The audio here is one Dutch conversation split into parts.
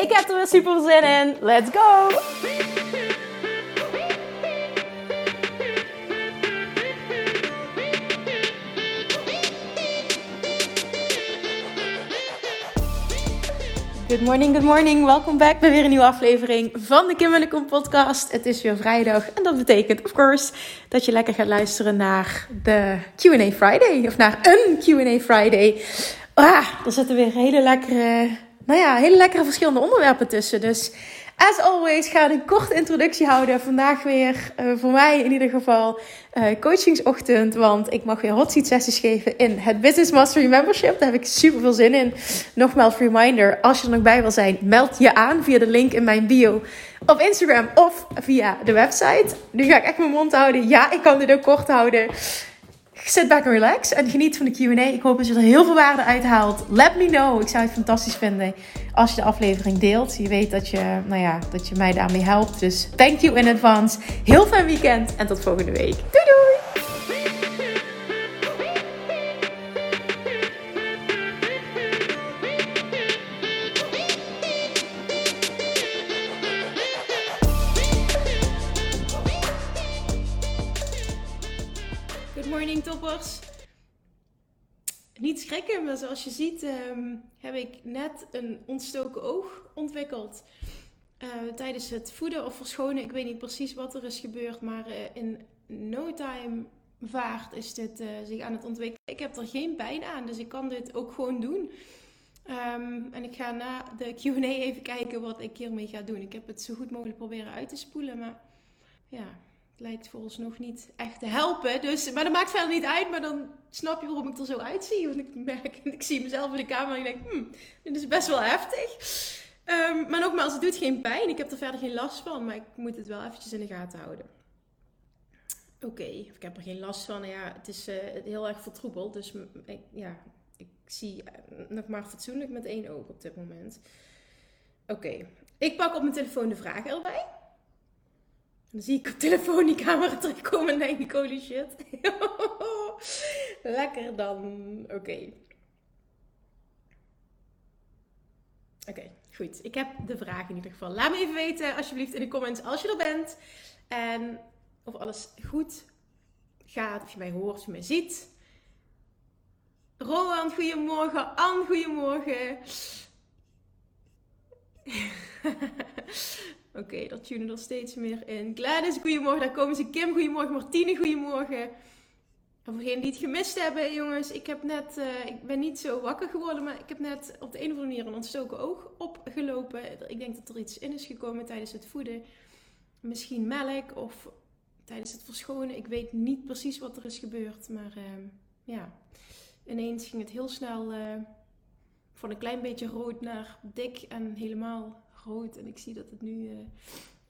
Ik heb er weer super zin in. Let's go! Good morning, good morning. Welkom back bij weer een nieuwe aflevering van de Kim en podcast. Het is weer vrijdag en dat betekent, of course, dat je lekker gaat luisteren naar de Q&A Friday. Of naar een Q&A Friday. Ah, er zitten weer hele lekkere, nou ja, hele lekkere verschillende onderwerpen tussen. Dus As always ga ik een korte introductie houden. Vandaag weer uh, voor mij in ieder geval uh, coachingsochtend. Want ik mag weer hot seat sessies geven in het Business Mastery Membership. Daar heb ik super veel zin in. Nogmaals reminder, als je er nog bij wil zijn, meld je aan via de link in mijn bio op Instagram of via de website. Nu ga ik echt mijn mond houden. Ja, ik kan dit ook kort houden. Sit back and relax en geniet van de Q&A. Ik hoop dat je er heel veel waarde uit haalt. Let me know. Ik zou het fantastisch vinden als je de aflevering deelt. Je weet dat je, nou ja, dat je mij daarmee helpt. Dus thank you in advance. Heel fijn weekend en tot volgende week. Doei doei! Morning toppers! Niet schrikken, maar zoals je ziet um, heb ik net een ontstoken oog ontwikkeld. Uh, tijdens het voeden of verschonen. Ik weet niet precies wat er is gebeurd, maar uh, in no time vaart is dit uh, zich aan het ontwikkelen. Ik heb er geen pijn aan, dus ik kan dit ook gewoon doen. Um, en ik ga na de Q&A even kijken wat ik hiermee ga doen. Ik heb het zo goed mogelijk proberen uit te spoelen, maar ja, lijkt volgens nog niet echt te helpen. Dus, maar dat maakt verder niet uit. Maar dan snap je waarom ik er zo uitzie. Want ik merk, ik zie mezelf in de kamer en ik denk, hmm, dit is best wel heftig. Um, maar nogmaals, het doet geen pijn. Ik heb er verder geen last van. Maar ik moet het wel eventjes in de gaten houden. Oké, ik heb er geen last van. Ja, het is uh, heel erg vertroebeld. Dus ik, ja, ik zie nog maar fatsoenlijk met één oog op dit moment. Oké, ik pak op mijn telefoon de vragen erbij. Dan zie ik op telefoon die camera terugkomen en denk ik, holy shit. Lekker dan. Oké. Oké, goed. Ik heb de vraag in ieder geval. Laat me even weten alsjeblieft in de comments als je er bent. En of alles goed gaat, of je mij hoort, of je mij ziet. Roland, goedemorgen. Anne, goedemorgen. Oké, dat tunen er steeds meer in. Gladys, goedemorgen. Daar komen ze. Kim, goedemorgen. Martine, goedemorgen. En voor degenen die het gemist hebben, jongens. Ik heb net, uh, ik ben niet zo wakker geworden, maar ik heb net op de een of andere manier een ontstoken oog opgelopen. Ik denk dat er iets in is gekomen tijdens het voeden. Misschien melk of tijdens het verschonen. Ik weet niet precies wat er is gebeurd, maar uh, ja. Ineens ging het heel snel uh, van een klein beetje rood naar dik en helemaal groot. En ik zie dat het nu uh,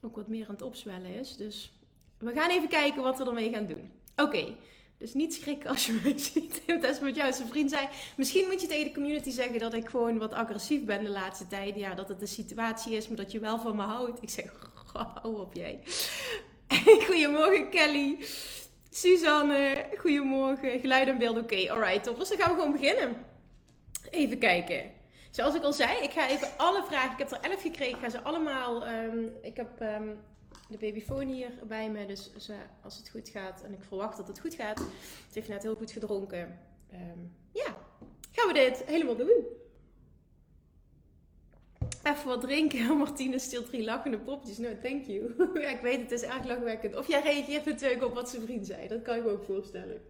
ook wat meer aan het opzwellen is. Dus we gaan even kijken wat we ermee gaan doen. Oké, dus niet schrikken als je mij ziet. Is met jou zijn vriend zei. Misschien moet je tegen de community zeggen dat ik gewoon wat agressief ben de laatste tijd. Ja, dat het de situatie is, maar dat je wel van me houdt. Ik zeg, hou op jij. Goedemorgen Kelly. Suzanne, goedemorgen. Geluid en beeld, oké. Okay. Alright, toppers. Dan gaan we gewoon beginnen. Even kijken. Zoals ik al zei, ik ga even alle vragen. Ik heb er elf gekregen. Ik ga ze allemaal. Um, ik heb um, de babyfoon hier bij me. Dus ze, als het goed gaat, en ik verwacht dat het goed gaat. Het heeft net heel goed gedronken. Um, ja, gaan we dit helemaal doen. Even wat drinken. Martine stilt drie lachende popjes. No, thank you. ja, ik weet, het is erg lachwekkend. Of jij reageert natuurlijk op wat zijn vriend zei. Dat kan ik me ook voorstellen.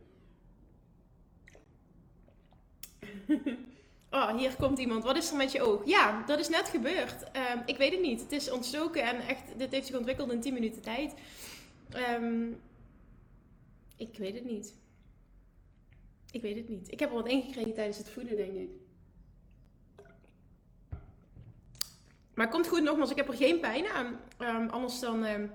Oh, hier komt iemand. Wat is er met je oog? Ja, dat is net gebeurd. Um, ik weet het niet. Het is ontstoken en echt, dit heeft zich ontwikkeld in 10 minuten tijd. Um, ik weet het niet. Ik weet het niet. Ik heb er wat ingekregen tijdens het voeden, denk ik. Maar komt goed nogmaals, ik heb er geen pijn aan. Ehm, anders dan ehm,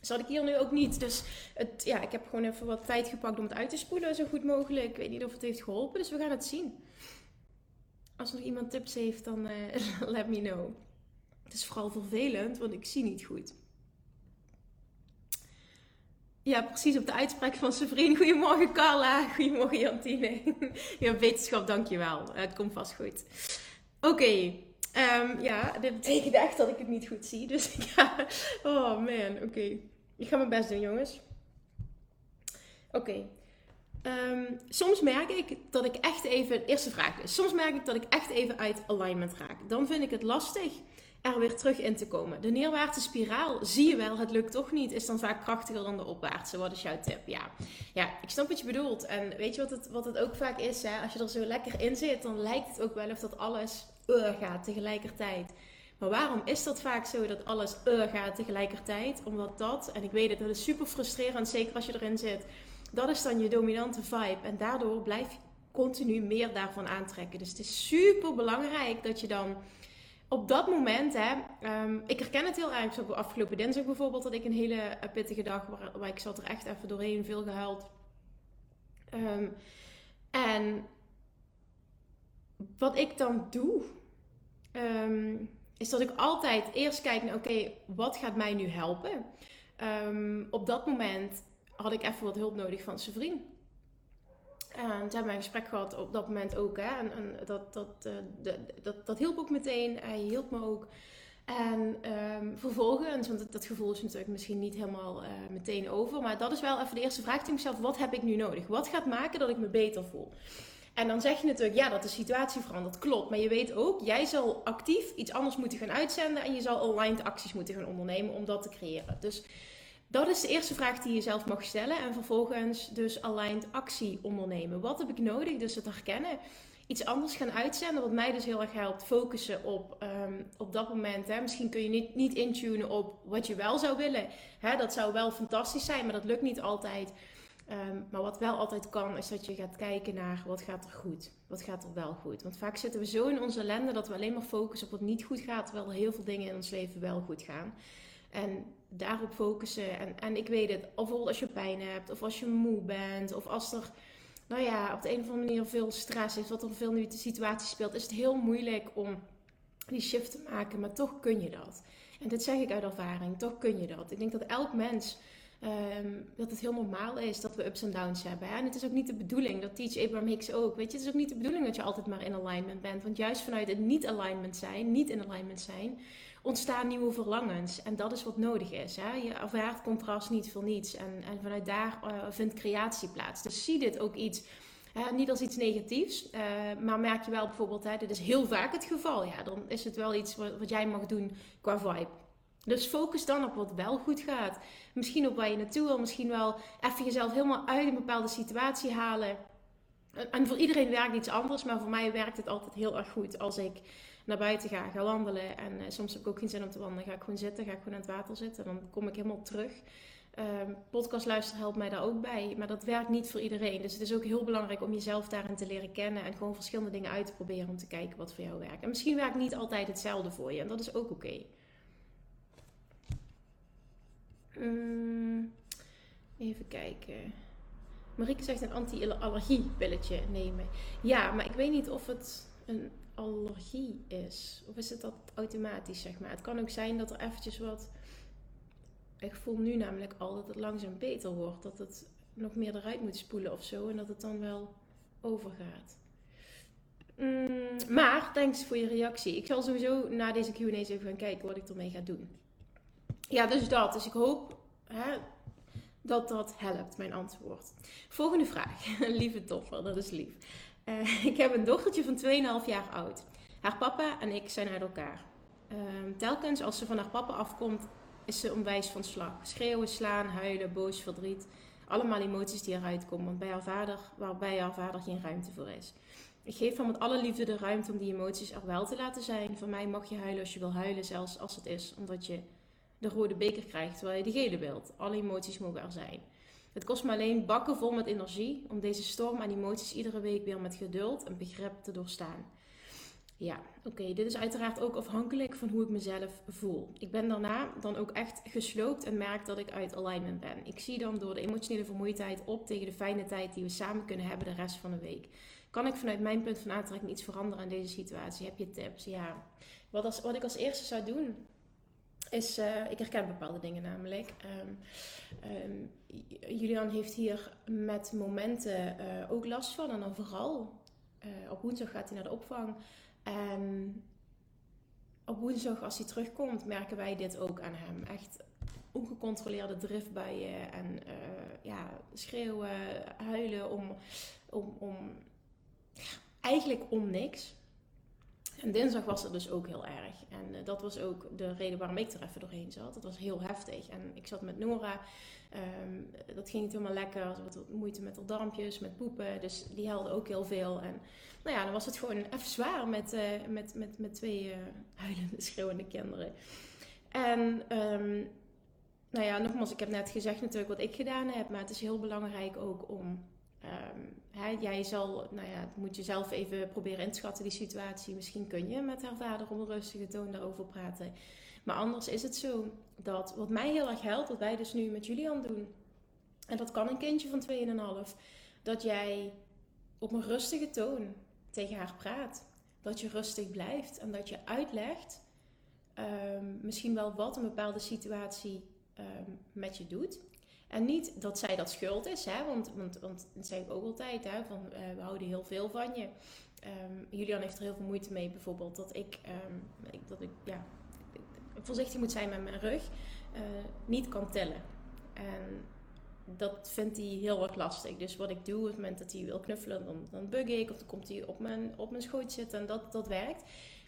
zat ik hier nu ook niet. Dus het, ja, ik heb gewoon even wat tijd gepakt om het uit te spoelen, zo goed mogelijk. Ik weet niet of het heeft geholpen, dus we gaan het zien. Als nog iemand tips heeft, dan uh, let me know. Het is vooral vervelend, want ik zie niet goed. Ja, precies op de uitspraak van vriend. Goedemorgen Carla, goedemorgen Jantine. ja, wetenschap, dankjewel. Het komt vast goed. Oké, ehm, ja, dit betekent echt dat ik het niet goed zie. Dus ja, oh man, oké. Ik ga mijn best doen, jongens. Oké. Ehm, soms merk ik dat ik echt even. Eerste vraag. Soms merk ik dat ik echt even uit alignment raak. Dan vind ik het lastig er weer terug in te komen. De neerwaartse spiraal, zie je wel, het lukt toch niet, is dan vaak krachtiger dan de opwaartse. Wat is jouw tip? Ja, ja ik snap wat je bedoelt. En weet je wat het, wat het ook vaak is? Hè? Als je er zo lekker in zit, dan lijkt het ook wel of dat alles uh, gaat tegelijkertijd. Maar waarom is dat vaak zo dat alles uh, gaat tegelijkertijd? Omdat dat, en ik weet het, dat is super frustrerend, zeker als je erin zit. Dat is dan je dominante vibe. En daardoor blijf je continu meer daarvan aantrekken. Dus het is super belangrijk dat je dan op dat moment, hè, um, ik herken het heel erg. Zo afgelopen dinsdag bijvoorbeeld dat ik een hele eh, pittige dag waar, waar ik zat er echt even doorheen, veel gehuild. Um, en wat ik dan doe, um, is dat ik altijd eerst kijk naar, oké, wat gaat mij nu helpen? op dat moment had ik even wat hulp nodig van zijn vriend. En toen hebben een gesprek gehad op dat moment ook. Hè? En, en dat, dat, uh, de, dat, dat hielp ook meteen. Hij hielp me ook. En um, vervolgens, want dat, gevoel is natuurlijk misschien niet helemaal uh, meteen over. Maar dat is wel even de eerste vraag die ik mezelf. Wat heb ik nu nodig? Wat gaat maken dat ik me beter voel? En dan zeg je natuurlijk, ja, dat de situatie verandert. Klopt. Maar je weet ook, jij zal actief iets anders moeten gaan uitzenden. En je zal aligned acties moeten gaan ondernemen om dat te creëren. Dus dat is de eerste vraag die je zelf mag stellen. En vervolgens dus aligned actie ondernemen. Wat heb ik nodig? Dus het herkennen. Iets anders gaan uitzenden. Wat mij dus heel erg helpt. Focussen op, ehm, op dat moment. Hè. Misschien kun je niet, niet intunen op wat je wel zou willen. Hè, dat zou wel fantastisch zijn. Maar dat lukt niet altijd. Um, maar wat wel altijd kan, is dat je gaat kijken naar wat gaat er goed. Wat gaat er wel goed. Want vaak zitten we zo in onze ellende dat we alleen maar focussen op wat niet goed gaat. Terwijl er heel veel dingen in ons leven wel goed gaan. En daarop focussen. En, en ik weet het, bijvoorbeeld als je pijn hebt, of als je moe bent, of als er, nou ja, op de een of andere manier veel stress is, wat er veel nu de situatie speelt, is het heel moeilijk om die shift te maken. Maar toch kun je dat. En dit zeg ik uit ervaring, toch kun je dat. Ik denk dat elk mens. Um, dat het heel normaal is dat we ups en downs hebben. Hè? En het is ook niet de bedoeling, dat teach Abraham Hicks ook. Weet je, het is ook niet de bedoeling dat je altijd maar in alignment bent. Want juist vanuit het niet-alignment zijn, niet in alignment zijn, ontstaan nieuwe verlangens. En dat is wat nodig is. Hè? Je ervaart contrast niet voor niets. En, en vanuit daar uh, vindt creatie plaats. Dus zie dit ook iets. niet als iets negatiefs, uh, maar merk je wel bijvoorbeeld, hè, dit is heel vaak het geval, ja, dan is het wel iets wat, wat jij mag doen qua vibe. Dus focus dan op wat wel goed gaat. Misschien op waar je naartoe wil, misschien wel even jezelf helemaal uit een bepaalde situatie halen. En, en voor iedereen werkt iets anders, maar voor mij werkt het altijd heel erg goed als ik naar buiten ga, ga wandelen. En uh, soms heb ik ook geen zin om te wandelen. Ga ik gewoon zitten, ga ik gewoon aan het water zitten. Dan kom ik helemaal terug. Um, podcast luisteren helpt mij daar ook bij. Maar dat werkt niet voor iedereen. Dus het is ook heel belangrijk om jezelf daarin te leren kennen. En gewoon verschillende dingen uit te proberen om te kijken wat voor jou werkt. En misschien werkt niet altijd hetzelfde voor je. En dat is ook oké. Um, even kijken. Marieke zegt een anti-allergie-pilletje nemen. Ja, maar ik weet niet of het een allergie is? Of is het dat automatisch, zeg maar? Het kan ook zijn dat er eventjes wat... Ik voel nu namelijk al dat het langzaam beter wordt. Dat het nog meer eruit moet spoelen of zo. En dat het dan wel overgaat. Mm, maar, thanks voor je reactie. Ik zal sowieso na deze Q&A's even gaan kijken wat ik ermee ga doen. Ja, dus dat. Dus ik hoop hè, dat dat helpt, mijn antwoord. Volgende vraag. Lieve toffer, dat is lief. Uh, ik heb een dochtertje van 2,5 jaar oud. Haar papa en ik zijn uit elkaar. Uh, telkens als ze van haar papa afkomt, is ze onwijs van slag. Schreeuwen, slaan, huilen, boos, verdriet. Allemaal emoties die eruit komen, want bij haar vader, waarbij haar vader geen ruimte voor is. Ik geef hem met alle liefde de ruimte om die emoties er wel te laten zijn. Voor mij mag je huilen als je wil huilen, zelfs als het is omdat je de rode beker krijgt terwijl je de gele wilt. Alle emoties mogen er zijn. Het kost me alleen bakken vol met energie om deze storm aan emoties iedere week weer met geduld en begrip te doorstaan. Ja, oké. Dit is uiteraard ook afhankelijk van hoe ik mezelf voel. Ik ben daarna dan ook echt gesloopt en merk dat ik uit alignment ben. Ik zie dan door de emotionele vermoeidheid op tegen de fijne tijd die we samen kunnen hebben de rest van de week. Kan ik vanuit mijn punt van aantrekking iets veranderen aan deze situatie? Heb je tips? Ja. Wat, als, wat ik als eerste zou doen, is, uh, ik herken bepaalde dingen namelijk. Um, um, Julian heeft hier met momenten uh, ook last van. En dan vooral uh, op woensdag gaat hij naar de opvang. En op woensdag, als hij terugkomt, merken wij dit ook aan hem. Echt ongecontroleerde driftbuien en ja, schreeuwen, huilen om, om, om eigenlijk om niks. En dinsdag was het dus ook heel erg. En uh, dat was ook de reden waarom ik er even doorheen zat. Het was heel heftig. En ik zat met Nora. Um, dat ging niet helemaal lekker. Ze had wat moeite met haar darmpjes, met poepen. Dus die helde ook heel veel. En nou ja, dan was het gewoon even zwaar met, uh, met, met, met twee uh, huilende, schreeuwende kinderen. En um, nou ja, nogmaals, ik heb net gezegd natuurlijk wat ik gedaan heb. Maar het is heel belangrijk ook om Um, jij zal, nou ja, moet je zelf even proberen inschatten die situatie. Misschien kun je met haar vader op een rustige toon daarover praten. Maar anders is het zo dat wat mij heel erg helpt, wat wij dus nu met Julian doen, en dat kan een kindje van 2,5, dat jij op een rustige toon tegen haar praat. Dat je rustig blijft en dat je uitlegt, um, misschien wel wat een bepaalde situatie um, met je doet. En niet dat zij dat schuld is, hè? Want, want, want dat zeg ik ook altijd, hè? Van, uh, we houden heel veel van je. Um, Julian heeft er heel veel moeite mee, bijvoorbeeld, dat ik, um, dat ik ja, voorzichtig moet zijn met mijn rug, uh, niet kan tellen. En dat vindt hij heel erg lastig. Dus wat ik doe, op het moment dat hij wil knuffelen, dan, dan bug ik. Of dan komt hij op mijn, op mijn schoot zitten en dat, dat werkt.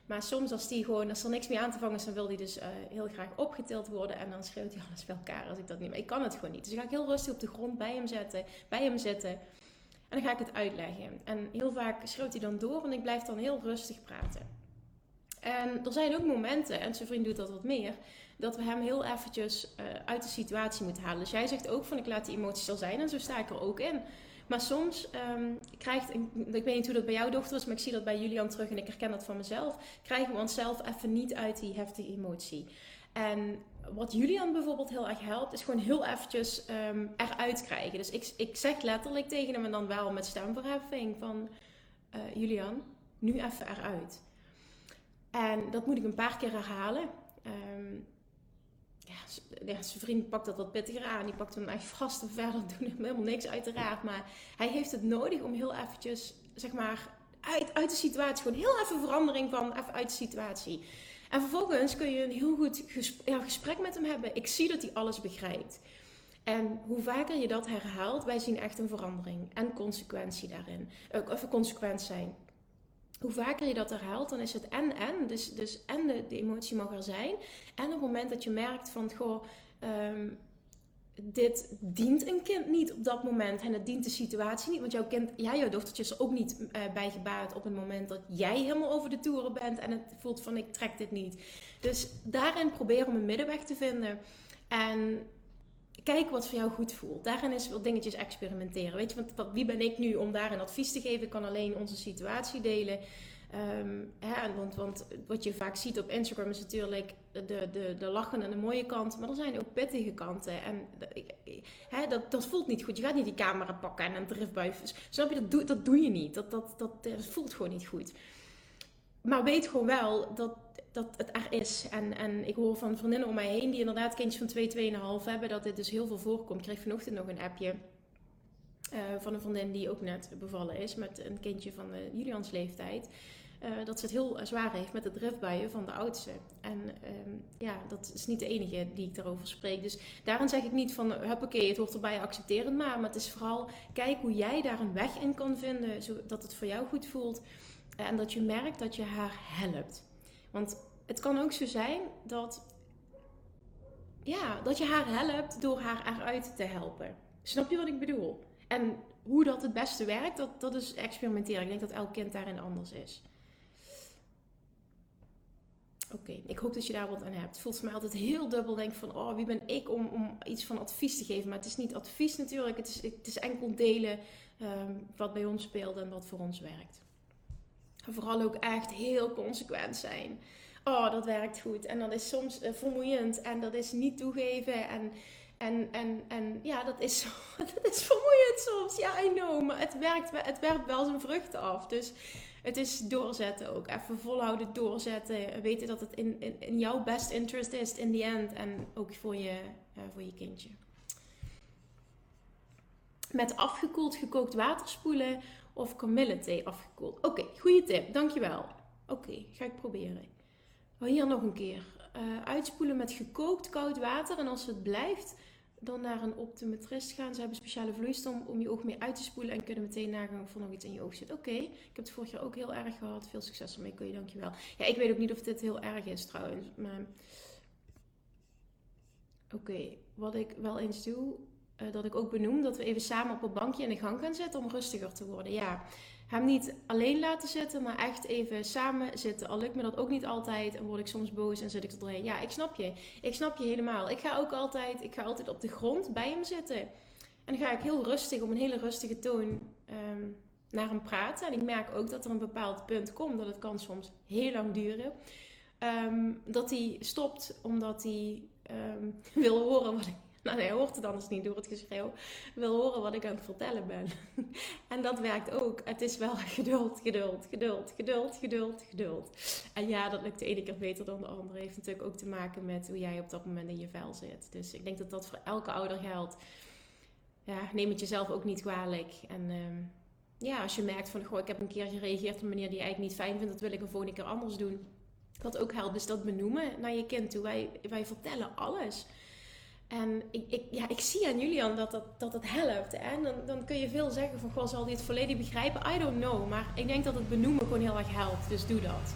Maar soms als, die gewoon, als er niks meer aan te vangen is, dan wil hij dus uh, heel graag opgetild worden. En dan schreeuwt hij alles bij elkaar als ik dat niet meer... Ik kan het gewoon niet. Dus dan ga ik heel rustig op de grond bij hem, zetten, bij hem zitten. En dan ga ik het uitleggen. En heel vaak schreeuwt hij dan door en ik blijf dan heel rustig praten. En er zijn ook momenten, en zijn vriend doet dat wat meer, dat we hem heel eventjes uh, uit de situatie moeten halen. Dus jij zegt ook van ik laat die emoties al zijn en zo sta ik er ook in. Maar soms um, krijgt, ik weet niet hoe dat bij jouw dochter is, maar ik zie dat bij Julian terug en ik herken dat van mezelf, krijgen we onszelf even niet uit die heftige emotie. En wat Julian bijvoorbeeld heel erg helpt, is gewoon heel eventjes um, eruit krijgen. Dus ik, ik zeg letterlijk tegen hem en dan wel met stemverheffing van uh, Julian, nu even eruit. En dat moet ik een paar keer herhalen. Um, ja, zijn vriend pakt dat wat pittiger aan. Die pakt hem echt vast en verder doen hem helemaal niks uiteraard. Maar hij heeft het nodig om heel eventjes, zeg maar, uit, uit de situatie, gewoon heel even verandering van even uit de situatie. En vervolgens kun je een heel goed gesprek, met hem hebben. Ik zie dat hij alles begrijpt. En hoe vaker je dat herhaalt, wij zien echt een verandering en consequentie daarin. Of consequent zijn hoe vaker je dat herhaalt, dan is het en en. Dus, dus en de, de emotie mag er zijn. En op het moment dat je merkt van, goh, um, dit dient een kind niet op dat moment. En het dient de situatie niet. Want jouw kind, jij, jouw dochtertje is ook niet uh, bij gebaat op het moment dat jij helemaal over de toeren bent. En het voelt van, ik trek dit niet. Dus daarin proberen om een middenweg te vinden. En kijk wat voor jou goed voelt. Daarin is wel dingetjes experimenteren. Weet je, want wat, wie ben ik nu om daar een advies te geven? Ik kan alleen onze situatie delen. Um, hè, want, want wat je vaak ziet op Instagram is natuurlijk de, de, de lachende en de mooie kant. Maar er zijn ook pittige kanten. En hè, dat, dat voelt niet goed. Je gaat niet die camera pakken en een driftbui. Snap je? Dat doe, dat doe je niet. Dat, dat, dat, dat voelt gewoon niet goed. Maar weet gewoon wel dat dat het er is. En, en ik hoor van vriendinnen om mij heen die inderdaad kindjes van 2, 2,5 hebben, dat dit dus heel veel voorkomt. Ik kreeg vanochtend nog een appje uh, van een vriendin die ook net bevallen is met een kindje van uh, Julians leeftijd. Uh, dat ze het heel zwaar heeft met de driftbuien van de oudste. En um, ja, dat is niet de enige die ik daarover spreek. Dus daarin zeg ik niet van, huppakee, het hoort erbij, accepteer het maar. Maar het is vooral, kijk hoe jij daar een weg in kan vinden, zodat het voor jou goed voelt. En dat je merkt dat je haar helpt. Want het kan ook zo zijn dat, ja, dat je haar helpt door haar eruit te helpen. Snap je wat ik bedoel? En hoe dat het beste werkt, dat, dat is experimenteren. Ik denk dat elk kind daarin anders is. Oké, ik hoop dat je daar wat aan hebt. Het voelt voor mij altijd heel dubbel. Denk van, oh, wie ben ik om, om iets van advies te geven? Maar het is niet advies natuurlijk. Het is, het is enkel delen um, wat bij ons speelt en wat voor ons werkt. Vooral ook echt heel consequent zijn. Oh, dat werkt goed. En dat is soms uh, vermoeiend. En dat is niet toegeven. En, en, en, en ja, dat is, dat is vermoeiend soms. Ja, I know. Maar het werkt, het werkt wel zijn vruchten af. Dus het is doorzetten ook. Even volhouden, doorzetten. Weten dat het in, in, jouw best interest is in the end. En ook voor je, uh, voor je kindje. Met afgekoeld gekookt water spoelen of kamillethee afgekoeld. Oké, goede tip. Dankjewel. Oké, ga ik proberen. Oh, hier nog een keer. Uh, uitspoelen met gekookt koud water. En als het blijft, dan naar een optometrist gaan. Ze hebben speciale vloeistof om je oog mee uit te spoelen en kunnen meteen nagaan of er nog iets in je oog zit. Oké, ik heb het vorig jaar ook heel erg gehad. Veel succes ermee, kun je dankjewel. Ja, ik weet ook niet of dit heel erg is trouwens. Maar oké, wat ik wel eens doe, uh, dat ik ook benoem dat we even samen op een bankje in de gang gaan zitten om rustiger te worden. Ja, hem niet alleen laten zitten, maar echt even samen zitten. Al lukt me dat ook niet altijd en word ik soms boos en zit ik er doorheen. Ja, ik snap je. Ik snap je helemaal. Ik ga ook altijd, ik ga altijd op de grond bij hem zitten. En dan ga ik heel rustig, op een hele rustige toon um, naar hem praten. En ik merk ook dat er een bepaald punt komt, dat het kan soms heel lang duren. Um, dat hij stopt omdat hij um, wil horen wat ik nou, hij hoort het anders niet door het geschreeuw. Wil horen wat ik aan het vertellen ben. en dat werkt ook. Het is wel geduld, geduld, geduld, geduld, geduld, geduld. En ja, dat lukt de ene keer beter dan de andere. Heeft natuurlijk ook te maken met hoe jij op dat moment in je vel zit. Dus ik denk dat dat voor elke ouder geldt. Ja, neem het jezelf ook niet kwalijk. En ehm, ja, als je merkt van, goh, ik heb een keer gereageerd op een manier die je eigenlijk niet fijn vindt, dat wil ik een volgende keer anders doen. Wat ook helpt, is dat benoemen naar je kind toe. Wij, wij vertellen alles. En ik, ik, ja, ik zie aan Julian dat dat, dat, helpt. Hè? Dan, dan kun je veel zeggen van, goh, zal hij het volledig begrijpen? I don't know. Maar ik denk dat het benoemen gewoon heel erg helpt. Dus doe dat.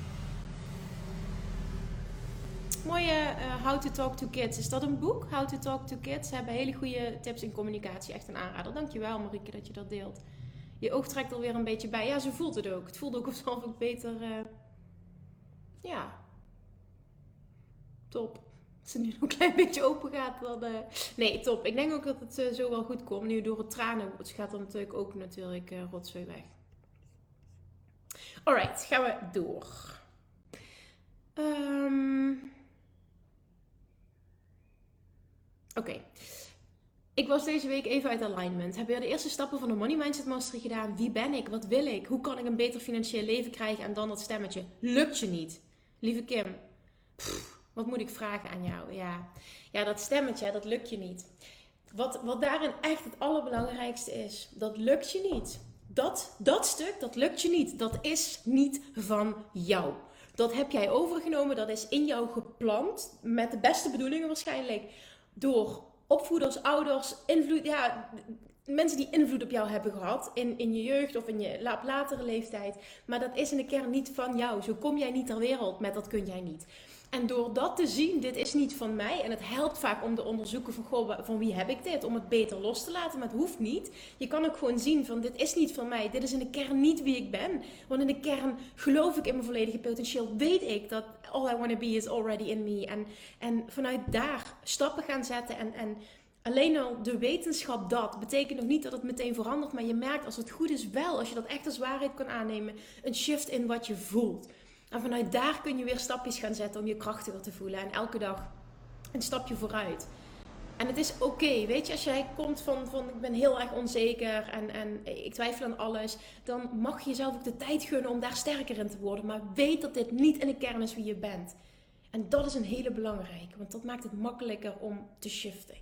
Mooie uh, How to Talk to Kids. Is dat een boek? How to Talk to Kids. Ze hebben hele goede tips in communicatie. Echt een aanrader. Dankjewel Marieke dat je dat deelt. Je oog trekt er weer een beetje bij. Ja, ze voelt het ook. Het voelde ook zichzelf ook beter. Uh, ja. Top het nu nog een klein beetje open gaat, dan... Uh... Nee, top. Ik denk ook dat het uh, zo wel goed komt. Nu door het tranen gaat dan natuurlijk ook natuurlijk uh, rotzooi weg. Alright, gaan we door. Um... Oké. Ik was deze week even uit alignment. Heb weer de eerste stappen van de Money Mindset Mastery gedaan. Wie ben ik? Wat wil ik? Hoe kan ik een beter financieel leven krijgen? En dan dat stemmetje. Lukt je niet? Lieve Kim. Wat moet ik vragen aan jou? Ja, ja dat stemmetje, dat lukt je niet. Wat, wat daarin echt het allerbelangrijkste is, dat lukt je niet. Dat, dat stuk, dat lukt je niet. Dat is niet van jou. Dat heb jij overgenomen, dat is in jou geplant, met de beste bedoelingen waarschijnlijk, door opvoeders, ouders, invloed, ja, mensen die invloed op jou hebben gehad in, in je jeugd of in je latere leeftijd. Maar dat is in de kern niet van jou. Zo kom jij niet ter wereld met dat kun jij niet. En door dat te zien, dit is niet van mij. En het helpt vaak om te onderzoeken van, van wie heb ik dit? Om het beter los te laten, maar het hoeft niet. Je kan ook gewoon zien van, dit is niet van mij. Dit is in de kern niet wie ik ben. Want in de kern geloof ik in mijn volledige potentieel. Weet ik dat all I want to be is already in me. En, en vanuit daar stappen gaan zetten. En, en alleen al de wetenschap dat, betekent nog niet dat het meteen verandert. Maar je merkt als het goed is wel, als je dat echt als waarheid kan aannemen, een shift in wat je voelt. En vanuit daar kun je weer stapjes gaan zetten om je krachtiger te voelen. En elke dag een stapje vooruit. En het is oké, weet je, als jij komt van, van ik ben heel erg onzeker en, en ik twijfel aan alles, dan mag je jezelf ook de tijd gunnen om daar sterker in te worden. Maar weet dat dit niet in de kern is wie je bent. En dat is een hele belangrijke, want dat maakt het makkelijker om te shiften.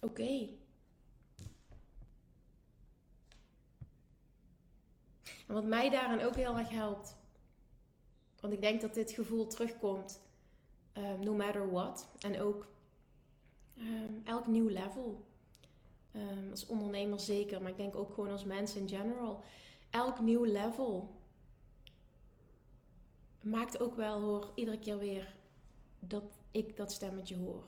Oké. En wat mij daarin ook heel erg helpt. Want ik denk dat dit gevoel terugkomt, um, no matter what. En ook um, elk nieuw level. Um, als ondernemer zeker, maar ik denk ook gewoon als mens in general. Elk nieuw level maakt ook wel hoor, iedere keer weer dat ik dat stemmetje hoor.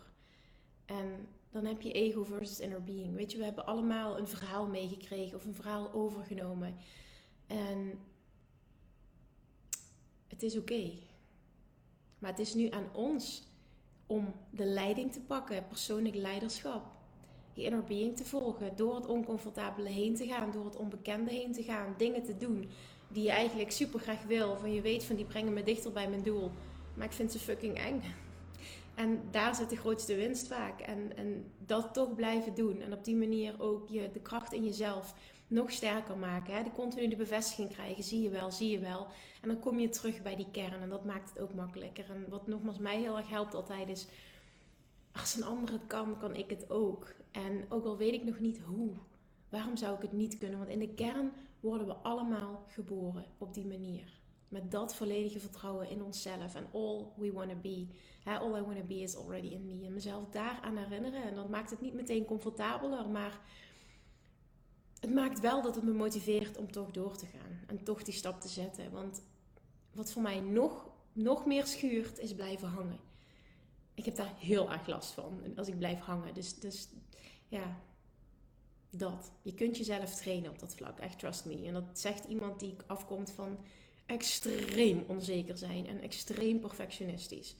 En dan heb je ego versus inner being. Weet je, we hebben allemaal een verhaal meegekregen of een verhaal overgenomen. En het is oké. Maar het is nu aan ons om de leiding te pakken, persoonlijk leiderschap. je inner being te volgen. Door het oncomfortabele heen te gaan. Door het onbekende heen te gaan. Dingen te doen die je eigenlijk super graag wil. Van je weet van die brengen me dichter bij mijn doel. Maar ik vind ze fucking eng. En daar zit de grootste winst vaak. En, en dat toch blijven doen. En op die manier ook je, de kracht in jezelf nog sterker maken. Hè? De continue bevestiging krijgen. Zie je wel, zie je wel. En dan kom je terug bij die kern. En dat maakt het ook makkelijker. En wat nogmaals mij heel erg helpt altijd is... Als een ander het kan, kan ik het ook. En ook al weet ik nog niet hoe. Waarom zou ik het niet kunnen? Want in de kern worden we allemaal geboren op die manier. Met dat volledige vertrouwen in onszelf en all we want to be. all I want to be is already in me. En mezelf daaraan herinneren. En dat maakt het niet meteen comfortabeler, maar het maakt wel dat het me motiveert om toch door te gaan. En toch die stap te zetten. Want wat voor mij nog, nog meer schuurt, is blijven hangen. Ik heb daar heel erg last van als ik blijf hangen. Dus, dus ja, dat. Je kunt jezelf trainen op dat vlak. Echt, trust me. En dat zegt iemand die afkomt van extreem onzeker zijn en extreem perfectionistisch.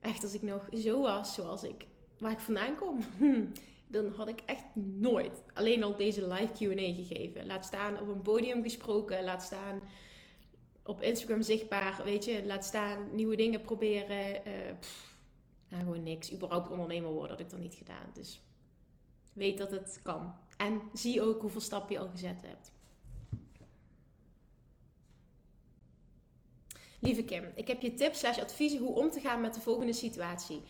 Echt, als ik nog zo was zoals ik, waar ik vandaan kom, dan had ik echt nooit alleen al deze live QA gegeven. Laat staan op een podium gesproken, laat staan op Instagram zichtbaar, weet je, laat staan nieuwe dingen proberen. Uh, nou, gewoon niks. Überhaupt ondernemer worden had ik dan niet gedaan. Dus weet dat het kan. En zie ook hoeveel stappen je al gezet hebt. Lieve Kim, ik heb je tips slash adviezen hoe om te gaan met de volgende situatie.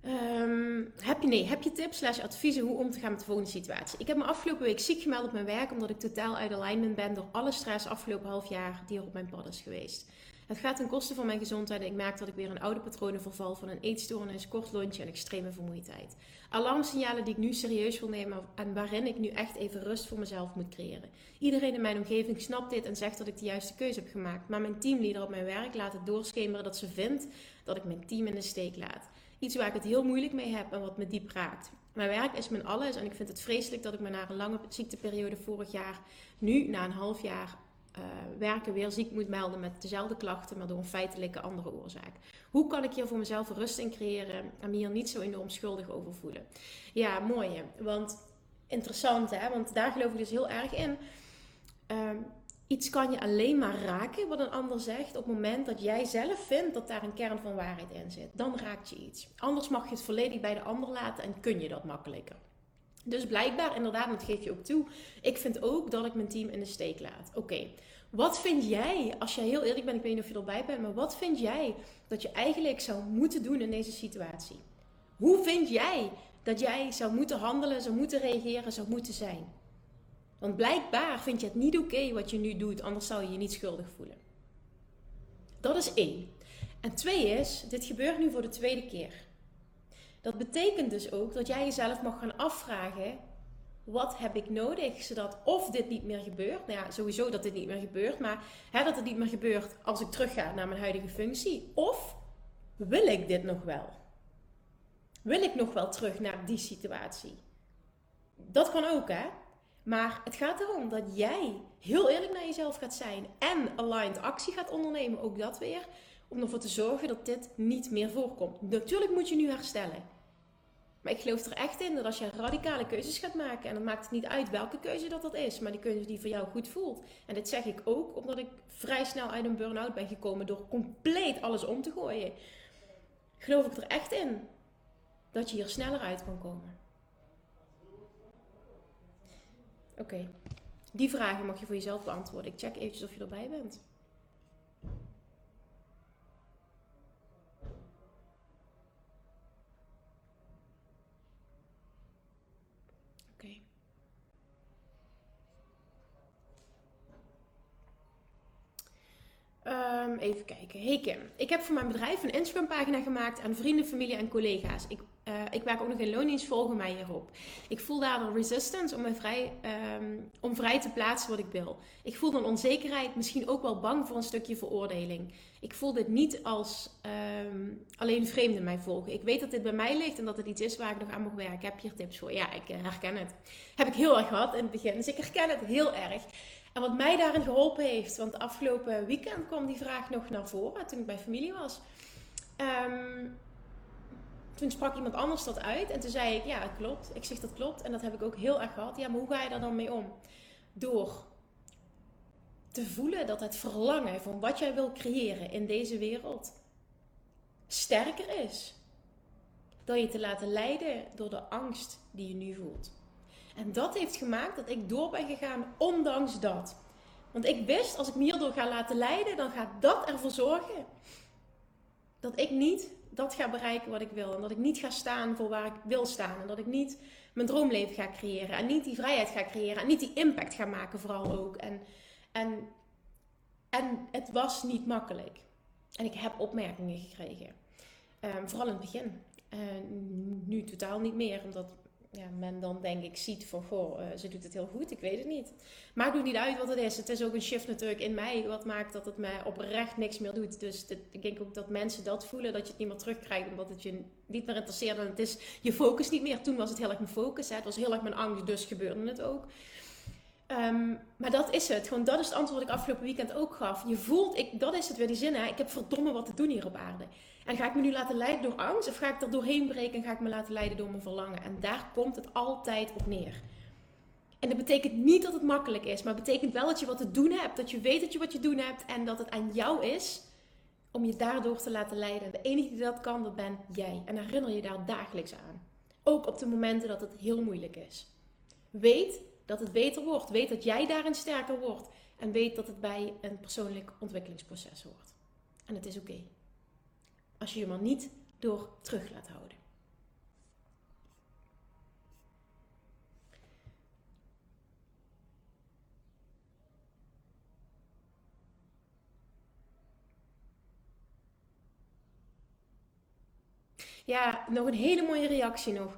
Ehm, heb, je, nee, heb je tips slash adviezen hoe om te gaan met de volgende situatie? Ik heb me afgelopen week ziek gemeld op mijn werk omdat ik totaal uit alignment ben door alle stress afgelopen half jaar die er op mijn pad is geweest. Het gaat ten koste van mijn gezondheid en ik merk dat ik weer in oude patronen verval van een eetstoornis, kort lontje en extreme vermoeidheid. Alarmsignalen die ik nu serieus wil nemen en waarin ik nu echt even rust voor mezelf moet creëren. Iedereen in mijn omgeving snapt dit en zegt dat ik de juiste keuze heb gemaakt, maar mijn teamleader op mijn werk laat het doorschemeren dat ze vindt dat ik mijn team in de steek laat. Iets waar ik het heel moeilijk mee heb en wat me diep raakt. Mijn werk is mijn alles en ik vind het vreselijk dat ik me na een lange ziekteperiode vorig jaar, nu na een half jaar, uh, werken weer ziek moet melden met dezelfde klachten, maar door een feitelijke andere oorzaak. Hoe kan ik hier voor mezelf rust in creëren en me hier niet zo enorm schuldig over voelen? Ja, mooi. Want interessant hè, want daar geloof ik dus heel erg in. Uh, iets kan je alleen maar raken wat een ander zegt op het moment dat jij zelf vindt dat daar een kern van waarheid in zit. Dan raakt je iets. Anders mag je het volledig bij de ander laten en kun je dat makkelijker. Dus blijkbaar, inderdaad, dat geef je ook toe. Ik vind ook dat ik mijn team in de steek laat. Oké, wat vind jij, als jij heel eerlijk bent, ik weet niet of je erbij bent, maar wat vind jij dat je eigenlijk zou moeten doen in deze situatie? Hoe vind jij dat jij zou moeten handelen, zou moeten reageren, zou moeten zijn? Want blijkbaar vind je het niet oké wat je nu doet, anders zou je je niet schuldig voelen. Dat is één. En twee is, dit gebeurt nu voor de tweede keer. Dat betekent dus ook dat jij jezelf mag gaan afvragen: wat heb ik nodig zodat of dit niet meer gebeurt, nou ja, sowieso dat dit niet meer gebeurt, maar hè, dat het niet meer gebeurt als ik terugga naar mijn huidige functie, of wil ik dit nog wel? Wil ik nog wel terug naar die situatie? Dat kan ook, hè? Maar het gaat erom dat jij heel eerlijk naar jezelf gaat zijn en aligned actie gaat ondernemen, ook dat weer, om ervoor te zorgen dat dit niet meer voorkomt. Natuurlijk moet je nu herstellen. Maar ik geloof er echt in dat als je radicale keuzes gaat maken, en dan maakt het niet uit welke keuze dat dat is, maar die keuze die voor jou goed voelt. En dit zeg ik ook omdat ik vrij snel uit een burn-out ben gekomen door compleet alles om te gooien. Geloof ik er echt in dat je hier sneller uit kan komen. Oké, die vragen mag je voor jezelf beantwoorden. Ik check eventjes of je erbij bent. Um, even kijken. Hey Kim, ik heb voor mijn bedrijf een Instagram pagina gemaakt aan vrienden, familie en collega's. Ik, uh, ik werk ook nog in loondienst, volgen mij hierop. Ik voel daar een resistance om, vrij, um, om vrij te plaatsen wat ik wil. Ik voel dan onzekerheid, misschien ook wel bang voor een stukje veroordeling. Ik voel dit niet als um, alleen vreemden mij volgen. Ik weet dat dit bij mij ligt en dat het iets is waar ik nog aan mag werken. Heb je hier tips voor? Ja, ik uh, herken het. Heb ik heel erg gehad in het begin, dus ik herken het heel erg. En wat mij daarin geholpen heeft, want afgelopen weekend kwam die vraag nog naar voren toen ik bij familie was. Um, toen sprak iemand anders dat uit en toen zei ik, ja, het klopt. Ik zeg, dat klopt. En dat heb ik ook heel erg gehad. Ja, maar hoe ga je daar dan mee om? Door te voelen dat het verlangen van wat jij wil creëren in deze wereld sterker is. Dan je te laten leiden door de angst die je nu voelt. En dat heeft gemaakt dat ik door ben gegaan, ondanks dat. Want ik wist, als ik me hierdoor ga laten leiden, dan gaat dat ervoor zorgen dat ik niet dat ga bereiken wat ik wil. En dat ik niet ga staan voor waar ik wil staan. En dat ik niet mijn droomleven ga creëren. En niet die vrijheid ga creëren. En niet die impact ga maken, vooral ook. En, en, en het was niet makkelijk. En ik heb opmerkingen gekregen. Um, vooral in het begin. Uh, nu totaal niet meer, omdat ja, men dan denk ik ziet van, goh, uh, ze doet het heel goed, ik weet het niet. Maakt ook niet uit wat het is. Het is ook een shift natuurlijk in mij, wat maakt dat het mij oprecht niks meer doet. Dus ik denk ook dat mensen dat voelen, dat je het niet meer terugkrijgt, omdat het je niet meer interesseert. En het is je focus niet meer. Toen was het heel erg mijn focus, hè. het was heel erg mijn angst, dus gebeurde het ook. Um, maar dat is het. Gewoon dat is het antwoord wat ik afgelopen weekend ook gaf. Je voelt, ik, dat is het weer die zin, hè. ik heb verdomme wat te doen hier op aarde. En ga ik me nu laten leiden door angst? Of ga ik er doorheen breken en ga ik me laten leiden door mijn verlangen? En daar komt het altijd op neer. En dat betekent niet dat het makkelijk is, maar het betekent wel dat je wat te doen hebt. Dat je weet dat je wat je doen hebt en dat het aan jou is om je daardoor te laten leiden. De enige die dat kan, dat ben jij. En herinner je daar dagelijks aan. Ook op de momenten dat het heel moeilijk is. Weet dat het beter wordt. Weet dat jij daarin sterker wordt. En weet dat het bij een persoonlijk ontwikkelingsproces hoort. En het is oké. Als je je maar niet door terug laat houden. Ja, nog een hele mooie reactie nog.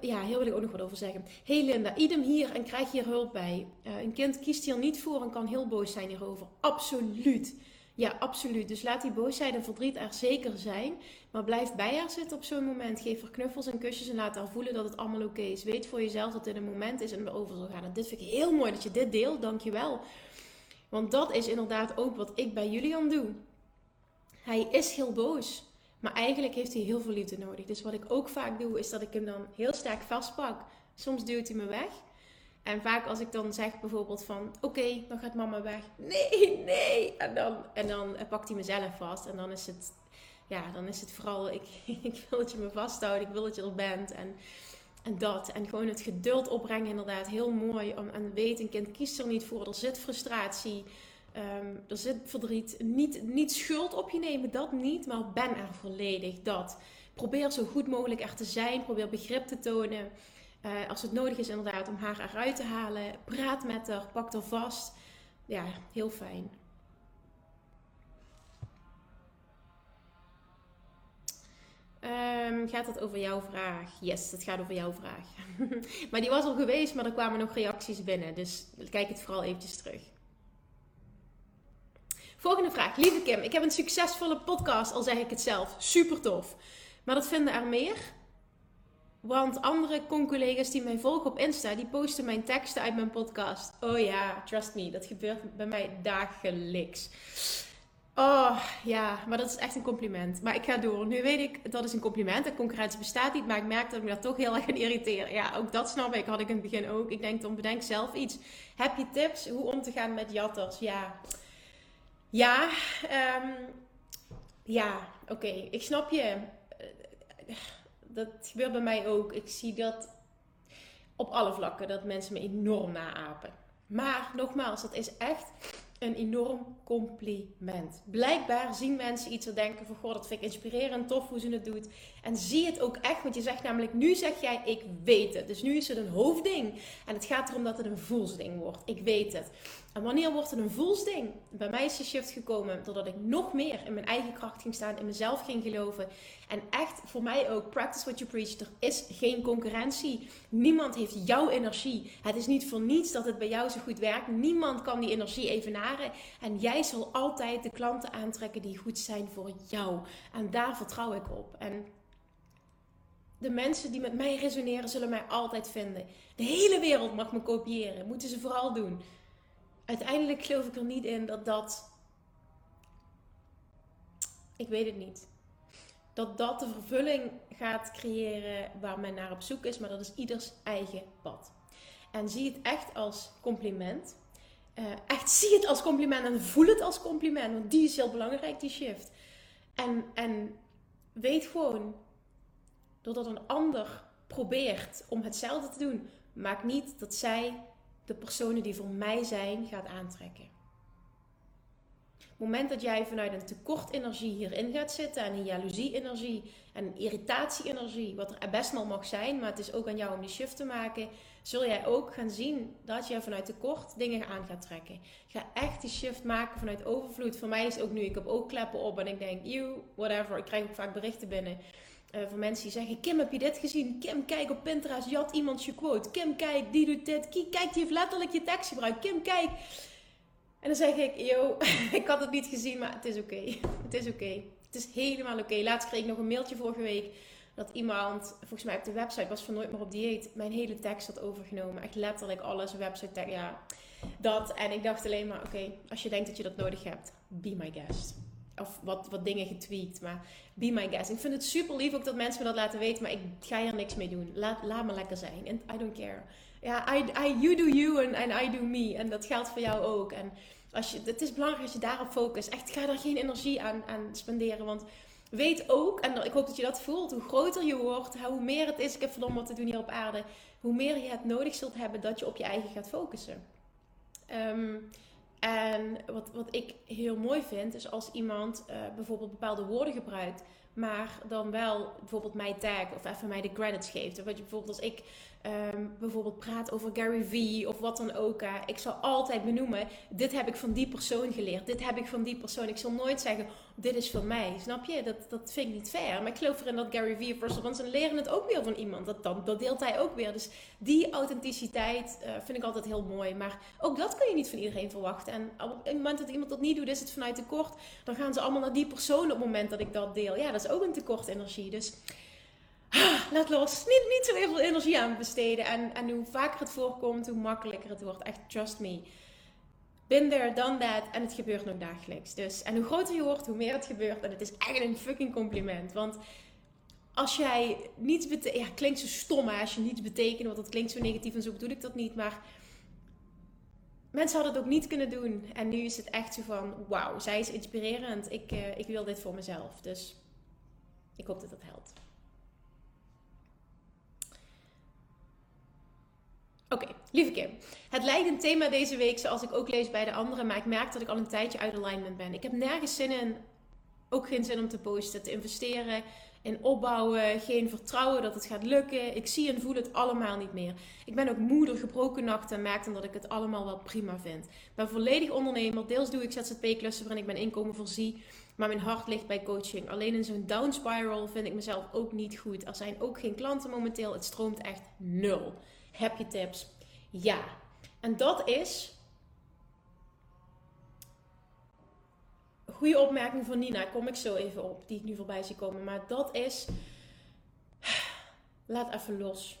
Ja, hier wil ik ook nog wat over zeggen. Hey Linda, idem hier en krijg hier hulp bij. Uh, een kind kiest hier niet voor en kan heel boos zijn hierover. Absoluut. Ja, absoluut. Dus laat die boosheid en verdriet er zeker zijn. Maar blijf bij haar zitten op zo'n moment. Geef haar knuffels en kusjes en laat haar voelen dat het allemaal oké is. Weet voor jezelf dat dit een moment is en weer over zal gaan. En dit vind ik heel mooi dat je dit deelt. Dankjewel. Want dat is inderdaad ook wat ik bij Julian doe. Hij is heel boos. Maar eigenlijk heeft hij heel veel liefde nodig. Dus wat ik ook vaak doe, is dat ik hem dan heel sterk vastpak. Soms duwt hij me weg. En vaak als ik dan zeg bijvoorbeeld van, oké, dan gaat mama weg. Nee, nee. En dan, en dan pakt hij mezelf vast. En dan is het, ja, dan is het vooral, ik, ik wil dat je me vasthoudt. Ik wil dat je er bent. En, en dat. En gewoon het geduld opbrengen inderdaad. Heel mooi. Om, en weet, een kind kiest er niet voor. Er zit frustratie. Um, er zit verdriet. Niet, niet schuld op je nemen, dat niet. Maar ben er volledig, dat. Probeer zo goed mogelijk er te zijn. Probeer begrip te tonen. Uh, als het nodig is inderdaad om haar eruit te halen. Praat met haar, pak haar vast. Ja, heel fijn. Um, gaat het over jouw vraag? Yes, het gaat over jouw vraag. maar die was al geweest, maar er kwamen nog reacties binnen. Dus kijk het vooral eventjes terug. Volgende vraag. Lieve Kim, ik heb een succesvolle podcast, al zeg ik het zelf. Super tof. Maar dat vinden er meer. Want andere con-collega's die mij volgen op Insta, die posten mijn teksten uit mijn podcast. Oh ja, trust me, dat gebeurt bij mij dagelijks. Oh ja, maar dat is echt een compliment. Maar ik ga door. Nu weet ik, dat is een compliment. De concurrentie bestaat niet, maar ik merk dat ik me daar toch heel erg aan irriteer. Ja, ook dat snap ik. Had ik in het begin ook. Ik denk dan bedenk zelf iets. Heb je tips hoe om te gaan met jatters? Ja, ja, um, ja, oké. Ik snap je. Dat gebeurt bij mij ook. Ik zie dat op alle vlakken, dat mensen me enorm naapen. Maar nogmaals, dat is echt een enorm compliment. Blijkbaar zien mensen iets en denken van, goh, dat vind ik inspirerend, tof hoe ze het doet. En zie het ook echt, want je zegt namelijk, nu zeg jij, ik weet het. Dus nu is het een hoofdding. En het gaat erom dat het een voelsding wordt. Ik weet het. Wanneer wordt het een voelsding? Bij mij is de shift gekomen doordat ik nog meer in mijn eigen kracht ging staan, in mezelf ging geloven. En echt voor mij ook, practice what you preach. Er is geen concurrentie. Niemand heeft jouw energie. Het is niet voor niets dat het bij jou zo goed werkt. Niemand kan die energie evenaren. En jij zal altijd de klanten aantrekken die goed zijn voor jou. En daar vertrouw ik op. En de mensen die met mij resoneren, zullen mij altijd vinden. De hele wereld mag me kopiëren. Moeten ze vooral doen uiteindelijk geloof ik er niet in dat dat. Ik weet het niet. dat dat de vervulling gaat creëren waar men naar op zoek is, maar dat is ieders eigen pad. En zie het echt als compliment. Uh, echt zie het als compliment en voel het als compliment, want die is heel belangrijk, die shift. En, en weet gewoon, doordat een ander probeert om hetzelfde te doen, maakt niet dat zij de personen die voor mij zijn gaat aantrekken. Op het moment dat jij vanuit een tekort energie hierin gaat zitten en een jaloezie-energie en een irritatie-energie, wat er best wel mag zijn, maar het is ook aan jou om die shift te maken, zul jij ook gaan zien dat je vanuit tekort dingen aan gaat trekken. Ga echt die shift maken vanuit overvloed. Voor mij is ook nu, ik heb ook kleppen op en ik denk, you, whatever. Ik krijg ook vaak berichten binnen uh, van mensen die zeggen: Kim, heb je dit gezien? Kim, kijk op Pinterest, had iemand je quote. Kim, kijk, die doet dit. Kijk, die heeft letterlijk je tekst gebruikt. Kim, kijk. En dan zeg ik: Yo, ik had het niet gezien, maar het is oké. Het is oké. Het is helemaal oké. Laatst kreeg ik nog een mailtje vorige week dat iemand, volgens mij op de website, was van nooit meer op dieet, mijn hele tekst had overgenomen. Echt letterlijk alles, website ja, dat. En ik dacht alleen maar, oké, als je denkt dat je dat nodig hebt, be my guest of wat, wat dingen getweet. Maar be my guest. Ik vind het super lief ook dat mensen me dat laten weten. Maar ik ga hier niks mee doen. Laat, laat me lekker zijn. En I don't care. Ja, I, I, you do you and, and I do me. En dat geldt voor jou ook. En als je, het is belangrijk als je daarop focust. Echt, ga daar geen energie aan, aan spenderen. Want weet ook, en ik hoop dat je dat voelt, hoe groter je wordt, hoe meer het is, ik heb verdomme wat te doen hier op aarde, hoe meer je het nodig zult hebben dat je op je eigen gaat focussen. Um, en wat, wat ik heel mooi vind, is als iemand uh, bijvoorbeeld bepaalde woorden gebruikt, maar dan wel bijvoorbeeld mij tag of even mij de credits geeft. Wat bijvoorbeeld als ik Ehm, bijvoorbeeld praat over Gary Vee of wat dan ook. ik zal altijd benoemen, dit heb ik van die persoon geleerd. Dit heb ik van die persoon. Ik zal nooit zeggen, dit is van mij. Snap je? Dat, dat vind ik niet fair. Maar ik geloof erin dat Gary Vee, want ze leren het ook weer van iemand. Dat, dat, dat deelt hij ook weer. Dus die authenticiteit uh, vind ik altijd heel mooi. Maar ook dat kun je niet van iedereen verwachten. En op het moment dat iemand dat niet doet, is het vanuit tekort. Dan gaan ze allemaal naar die persoon op het moment dat ik dat deel. Ja, dat is ook een tekort energie. Dus laat los. Niet, niet zo heel veel energie aan besteden. En, en hoe vaker het voorkomt, hoe makkelijker het wordt. Echt, trust me. Been there, done that. En het gebeurt nog dagelijks. Dus, en hoe groter je wordt, hoe meer het gebeurt. En het is echt een fucking compliment. Want als jij niets betekent... Ja, klinkt zo stom als je niets betekent. Want dat klinkt zo negatief en zo bedoel ik dat niet. Maar mensen hadden het ook niet kunnen doen. En nu is het echt zo van... Wauw, zij is inspirerend. Ik, uh, ik wil dit voor mezelf. Dus ik hoop dat het helpt. Oké, lieve Kim. Het leidend thema deze week, zoals ik ook lees bij de anderen, maar ik merk dat ik al een tijdje uit alignment ben. Ik heb nergens zin in, ook geen zin om te posten, te investeren, in opbouwen, geen vertrouwen dat het gaat lukken. Ik zie en voel het allemaal niet meer. Ik ben ook moeder, gebroken nachten en merk dan dat ik het allemaal wel prima vind. Ik ben volledig ondernemer, deels doe ik ZZP-klussen waarin ik mijn inkomen voorzie, maar mijn hart ligt bij coaching. Alleen in zo'n down spiral vind ik mezelf ook niet goed. Er zijn ook geen klanten momenteel, het stroomt echt nul. Heb je tips? Ja. En dat is. Goede opmerking van Nina, kom ik zo even op, die ik nu voorbij zie komen. Maar dat is. Laat even los.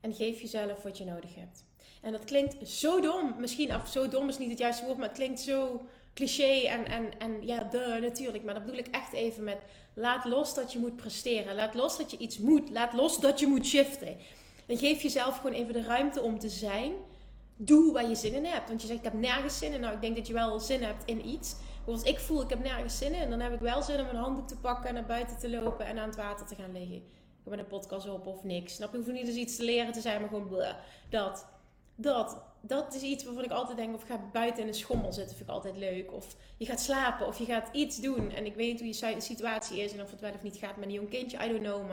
En geef jezelf wat je nodig hebt. En dat klinkt zo dom. Misschien, of zo dom is niet het juiste woord, maar het klinkt zo cliché en, en, en ja, de natuurlijk. Maar dat bedoel ik echt even met laat los dat je moet presteren. Laat los dat je iets moet. Laat los dat je moet shiften. Dan geef jezelf gewoon even de ruimte om te zijn. Doe waar je zin in hebt. Want je zegt, ik heb nergens zin in. Nou, ik denk dat je wel zin hebt in iets. Als ik voel, ik heb nergens zin in. Dan heb ik wel zin om een handdoek te pakken en naar buiten te lopen en aan het water te gaan liggen. Ik met een podcast op of niks. Snap je? hoeft niet eens iets te leren te zijn, maar gewoon bleh. Dat. Dat. Dat is iets waarvan ik altijd denk, of ga buiten in een schommel zitten, vind ik altijd leuk. Of je gaat slapen, of je gaat iets doen. En ik weet hoe je situatie is en of het wel of niet gaat met een jong kindje, I don't know.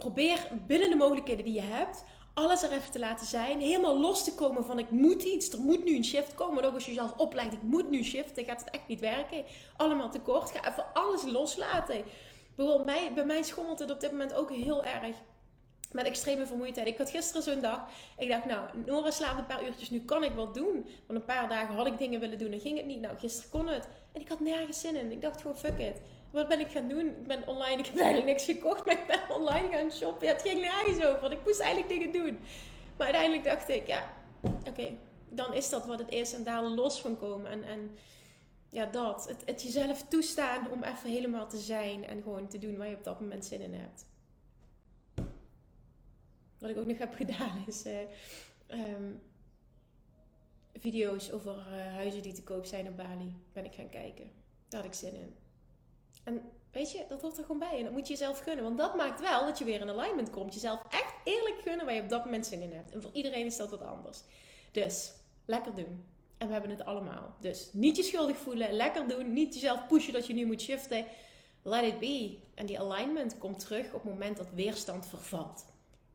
Probeer binnen de mogelijkheden die je hebt, alles er even te laten zijn. Helemaal los te komen van ik moet iets, er moet nu een shift komen. Ook als je jezelf opleidt, ik moet nu shiften, gaat het echt niet werken. Allemaal tekort. Ga even alles loslaten. Bij mij schommelt het op dit moment ook heel erg. Met extreme vermoeidheid. Ik had gisteren zo'n dag. Ik dacht, nou, Nora slaapt een paar uurtjes. Nu kan ik wat doen. Want een paar dagen had ik dingen willen doen en ging het niet. Nou, gisteren kon het. En ik had nergens zin in. Ik dacht gewoon, fuck it wat ben ik gaan doen? Ik ben online, ik heb eigenlijk niks gekocht, maar ik ben online gaan shoppen. Ja, het ging nergens over, want ik moest eigenlijk dingen doen. Maar uiteindelijk dacht ik, ja, oké, dan is dat wat het is en daar los van komen. En, en ja, dat. Het, jezelf toestaan om even helemaal te zijn en gewoon te doen waar je op dat moment zin in hebt. Wat ik ook nog heb gedaan is uh, um, video's over uh, huizen die te koop zijn op Bali. Ben ik gaan kijken. Daar had ik zin in. En weet je, dat hoort er gewoon bij. En dat moet je jezelf gunnen. Want dat maakt wel dat je weer in alignment komt. Jezelf echt eerlijk gunnen waar je op dat moment zin in hebt. En voor iedereen is dat wat anders. Dus, lekker doen. En we hebben het allemaal. Dus niet je schuldig voelen, lekker doen. Niet jezelf pushen dat je nu moet shiften. Let it be. En die alignment komt terug op het moment dat weerstand vervalt.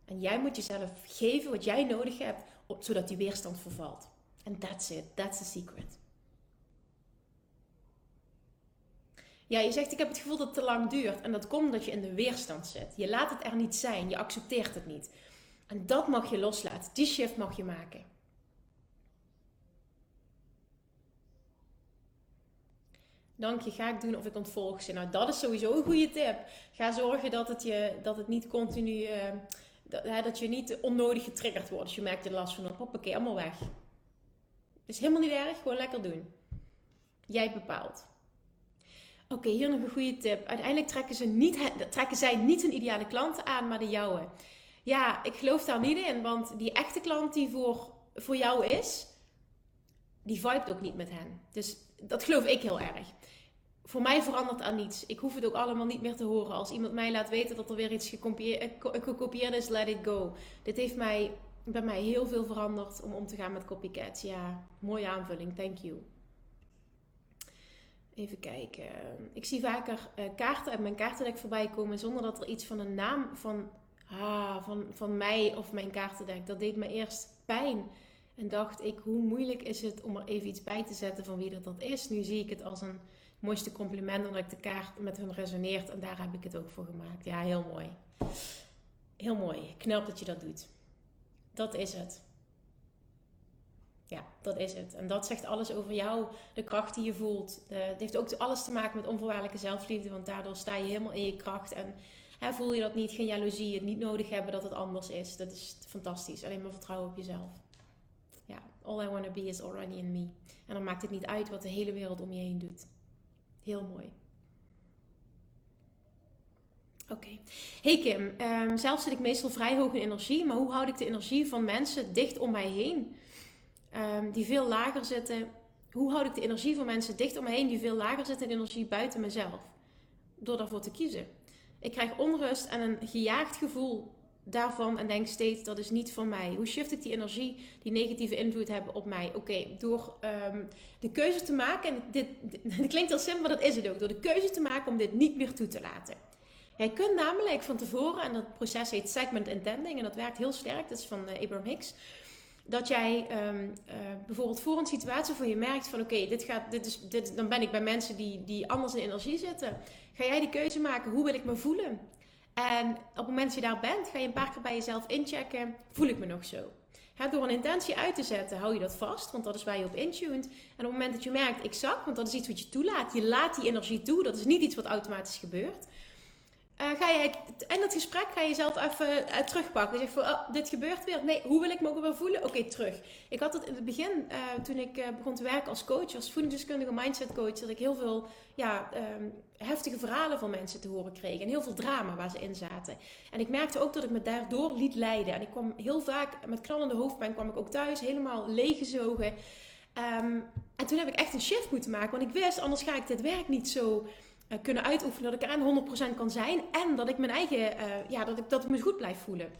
En jij moet jezelf geven wat jij nodig hebt, zodat die weerstand vervalt. En that's it. That's the secret. Ja, je zegt ik heb het gevoel dat het te lang duurt. En dat komt omdat je in de weerstand zit. Je laat het er niet zijn. Je accepteert het niet. En dat mag je loslaten. Die shift mag je maken. Dank je, ga ik doen of ik ontvolg ze. Nou, dat is sowieso een goede tip. Ga zorgen dat het, je, dat het niet continu, uh, dat, dat, je niet onnodig getriggerd wordt. Als je merkt er last van, hoppakee, allemaal weg. Is helemaal niet erg, gewoon lekker doen. Jij bepaalt. Oké, hier nog een goede tip. Uiteindelijk trekken, ze niet, trekken zij niet hun ideale klanten aan, maar de jouwe. Ja, ik geloof daar niet in, want die echte klant die voor, voor jou is, die vibe ook niet met hen. Dus dat geloof ik heel erg. Voor mij verandert aan niets. Ik hoef het ook allemaal niet meer te horen. Als iemand mij laat weten dat er weer iets gekopieerd is, let it go. Dit heeft mij, bij mij heel veel veranderd om om te gaan met copycats. Ja, mooie aanvulling. Thank you. Even kijken. Ik zie vaker uh, kaarten uit mijn kaartendek voorbij komen zonder dat er iets van een naam van, ah, van, van mij of mijn kaartendek. Dat deed me eerst pijn. En dacht ik, hoe moeilijk is het om er even iets bij te zetten van wie dat, dat is. Nu zie ik het als een mooiste compliment omdat ik de kaart met hun resoneert. En daar heb ik het ook voor gemaakt. Ja, heel mooi. Heel mooi. Knap dat je dat doet. Dat is het. Ja, dat is het. En dat zegt alles over jou, de kracht die je voelt. het heeft ook alles te maken met onvoorwaardelijke zelfliefde, want daardoor sta je helemaal in je kracht. En hè, voel je dat niet, geen jaloezie, het niet nodig hebben dat het anders is. Dat is fantastisch. Alleen maar vertrouwen op jezelf. Ja, all I want to be is already in me. En dan maakt het niet uit wat de hele wereld om je heen doet. Heel mooi. Oké. Hey Kim, um, zelf zit ik meestal vrij hoog in energie, maar hoe houd ik de energie van mensen dicht om mij heen? Ehm, die veel lager zitten. Hoe houd ik de energie van mensen dicht om me heen die veel lager zitten in energie buiten mezelf? Door daarvoor te kiezen. Ik krijg onrust en een gejaagd gevoel daarvan en denk steeds dat is niet van mij. Hoe shift ik die energie die negatieve invloed hebben op mij? Oké, door ehm, de keuze te maken, en dit, dit, klinkt heel simpel, maar dat is het ook, door de keuze te maken om dit niet meer toe te laten. Jij kunt namelijk van tevoren, en dat proces heet segment intending en dat werkt heel sterk, dat is van uh, Abraham Hicks dat jij um, uh, bijvoorbeeld voor een situatie van je merkt van oké, dit gaat, dit is, dit, dan ben ik bij mensen die, die anders in energie zitten. Ga jij die keuze maken, hoe wil ik me voelen? En op het moment dat je daar bent, ga je een paar keer bij jezelf inchecken, voel ik me nog zo? door een intentie uit te zetten, hou je dat vast, want dat is waar je op intuned. En op het moment dat je merkt, ik zak, want dat is iets wat je toelaat, je laat die energie toe, dat is niet iets wat automatisch gebeurt. Uh, ga je, en dat gesprek ga je zelf even uh, terugpakken. Je zegt van, oh, dit gebeurt weer. Nee, hoe wil ik me ook weer voelen? Oké, terug. Ik had het in het begin, uh, toen ik begon te werken als coach, als voedingsdeskundige mindset coach, dat ik heel veel ja, um, heftige verhalen van mensen te horen kreeg. En heel veel drama waar ze in zaten. En ik merkte ook dat ik me daardoor liet leiden. En ik kwam heel vaak, met knallende hoofdpijn kwam ik ook thuis, helemaal leeggezogen. Um, en toen heb ik echt een shift moeten maken. Want ik wist, anders ga ik dit werk niet zo uh, kunnen uitoefenen. Dat ik er aan 100% kan zijn. En dat ik mijn eigen, uh, ja, dat ik, dat me goed blijf voelen.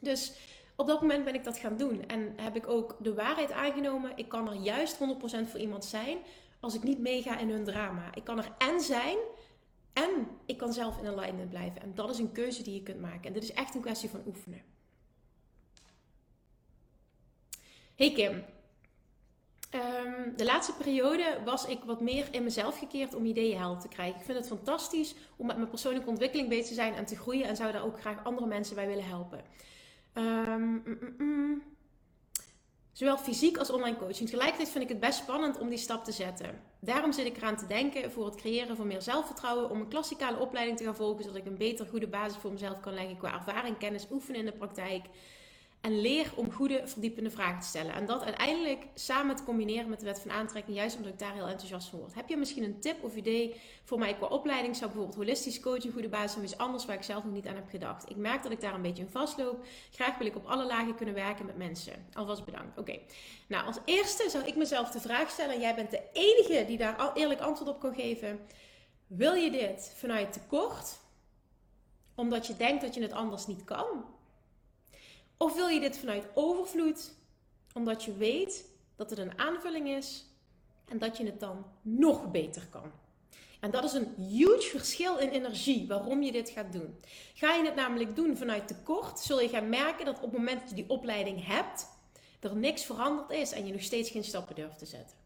Dus op dat moment ben ik dat gaan doen. En heb ik ook de waarheid aangenomen. Ik kan er juist 100% voor iemand zijn. Als ik niet meega in hun drama. Ik kan er en zijn. En ik kan zelf in alignment blijven. En dat is een keuze die je kunt maken. En dit is echt een kwestie van oefenen. Hey Kim, Um, de laatste periode was ik wat meer in mezelf gekeerd om ideeën helder te krijgen. Ik vind het fantastisch om met mijn persoonlijke ontwikkeling bezig te zijn en te groeien. En zou daar ook graag andere mensen bij willen helpen. Um, mm, mm, mm. Zowel fysiek als online coaching. Tegelijkertijd vind ik het best spannend om die stap te zetten. Daarom zit ik eraan te denken voor het creëren van meer zelfvertrouwen. Om een klassikale opleiding te gaan volgen. Zodat ik een beter goede basis voor mezelf kan leggen qua ervaring, kennis, oefenen in de praktijk. En leer om goede, verdiepende vragen te stellen. En dat uiteindelijk samen te combineren met de wet van aantrekking, juist omdat ik daar heel enthousiast van word. Heb je misschien een tip of idee voor mij qua opleiding? Zou bijvoorbeeld holistisch coaching goede basis zijn, iets anders waar ik zelf nog niet aan heb gedacht? Ik merk dat ik daar een beetje in vastloop. Graag wil ik op alle lagen kunnen werken met mensen. Alvast bedankt. Oké. Nou, als eerste zou ik mezelf de vraag stellen, en jij bent de enige die daar eerlijk antwoord op kan geven. Wil je dit vanuit tekort? Omdat je denkt dat je het anders niet kan? Of wil je dit vanuit overvloed, omdat je weet dat het een aanvulling is en dat je het dan nog beter kan? En dat is een huge verschil in energie waarom je dit gaat doen. Ga je het namelijk doen vanuit tekort, zul je gaan merken dat op het moment dat je die opleiding hebt, er niks veranderd is en je nog steeds geen stappen durft te zetten.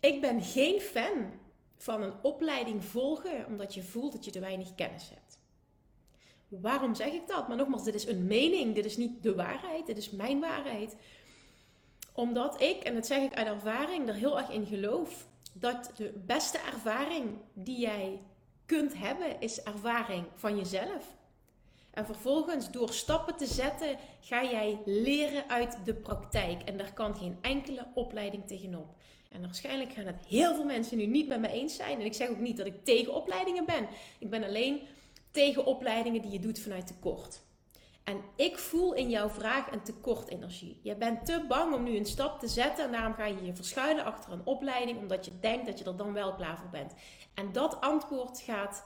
Ik ben geen fan van een opleiding volgen omdat je voelt dat je te weinig kennis hebt. Waarom zeg ik dat? Maar nogmaals, dit is een mening. Dit is niet de waarheid. Dit is mijn waarheid. Omdat ik, en dat zeg ik uit ervaring, er heel erg in geloof dat de beste ervaring die jij kunt hebben, is ervaring van jezelf. En vervolgens, door stappen te zetten, ga jij leren uit de praktijk. En daar kan geen enkele opleiding tegenop. En waarschijnlijk gaan het heel veel mensen nu niet met me eens zijn. En ik zeg ook niet dat ik tegen opleidingen ben. Ik ben alleen tegen opleidingen die je doet vanuit tekort. En ik voel in jouw vraag een tekortenergie. Je bent te bang om nu een stap te zetten en daarom ga je je verschuilen achter een opleiding omdat je denkt dat je er dan wel klaar voor bent. En dat antwoord gaat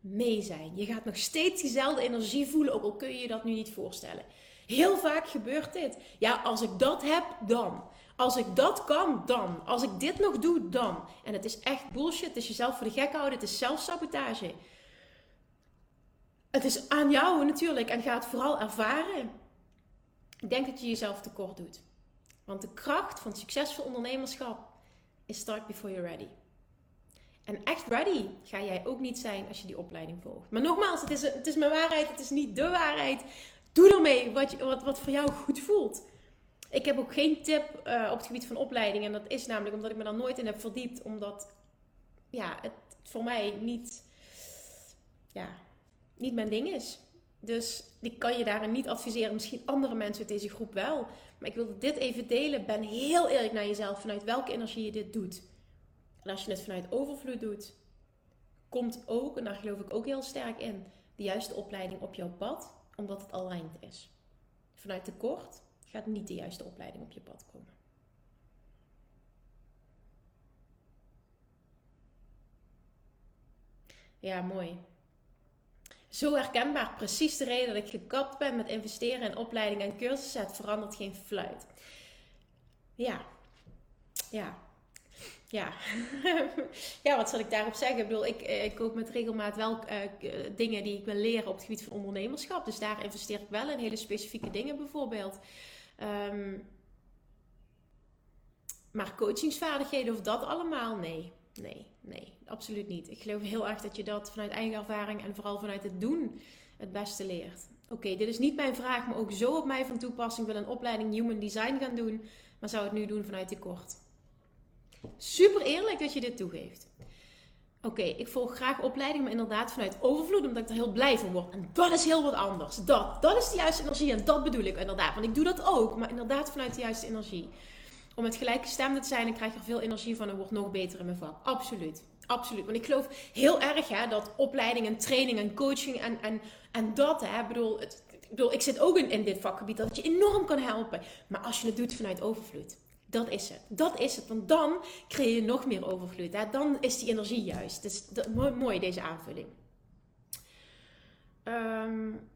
mee zijn. Je gaat nog steeds diezelfde energie voelen, ook al kun je je dat nu niet voorstellen. Heel vaak gebeurt dit. Ja, als ik dat heb, dan. Als ik dat kan, dan. Als ik dit nog doe, dan. En het is echt bullshit. Het is jezelf voor de gek houden. Het is zelfsabotage het is aan jou natuurlijk en ga het vooral ervaren. Ik denk dat je jezelf tekort doet. Want de kracht van succesvol ondernemerschap is start before you're ready. En echt ready ga jij ook niet zijn als je die opleiding volgt. Maar nogmaals, het is, het is mijn waarheid, het is niet de waarheid. Doe ermee wat, je, wat, wat voor jou goed voelt. Ik heb ook geen tip uh, op het gebied van opleiding. En dat is namelijk omdat ik me daar nooit in heb verdiept. Omdat ja, het voor mij niet. Ja, niet mijn ding is. Dus ik kan je daarin niet adviseren. Misschien andere mensen uit deze groep wel. Maar ik wilde dit even delen. Ben heel eerlijk naar jezelf vanuit welke energie je dit doet. En als je het vanuit overvloed doet, komt ook, en daar geloof ik ook heel sterk in, de juiste opleiding op jouw pad, omdat het aligned is. Vanuit tekort gaat niet de juiste opleiding op je pad komen. Ja, mooi zo herkenbaar. Precies de reden dat ik gekapt ben met investeren in opleiding en cursussen. Het verandert geen fluit. Ja. Ja. Ja. ja, wat zal ik daarop zeggen? Ik bedoel, ik, eh, ik koop met regelmaat wel uh, dingen die ik wil leren op het gebied van ondernemerschap. Dus daar investeer ik wel in hele specifieke dingen bijvoorbeeld. Um, maar coachingsvaardigheden of dat allemaal? Nee. Nee, nee, absoluut niet. Ik geloof heel erg dat je dat vanuit eigen ervaring en vooral vanuit het doen het beste leert. Oké, dit is niet mijn vraag, maar ook zo op mij van toepassing. Ik wil een opleiding Human Design gaan doen, maar zou het nu doen vanuit tekort. Super eerlijk dat je dit toegeeft. Oké, ik volg graag opleiding, maar inderdaad vanuit overvloed, omdat ik er heel blij van word. En dat is heel wat anders. Dat, dat is de juiste energie en dat bedoel ik inderdaad. Want ik doe dat ook, maar inderdaad vanuit de juiste energie om met gelijkgestemde te zijn, dan krijg je er veel energie van en wordt nog beter in mijn vak. Absoluut. Absoluut. Want ik geloof heel erg hè, dat opleiding en training en coaching en, en, en dat, hè, bedoel, het, ik bedoel, ik zit ook in, in dit vakgebied, dat het je enorm kan helpen. Maar als je het doet vanuit overvloed, dat is het. Dat is het. Want dan creëer je nog meer overvloed. Hè? Dan is die energie juist. Dus dat, mooi, mooi deze aanvulling. Um,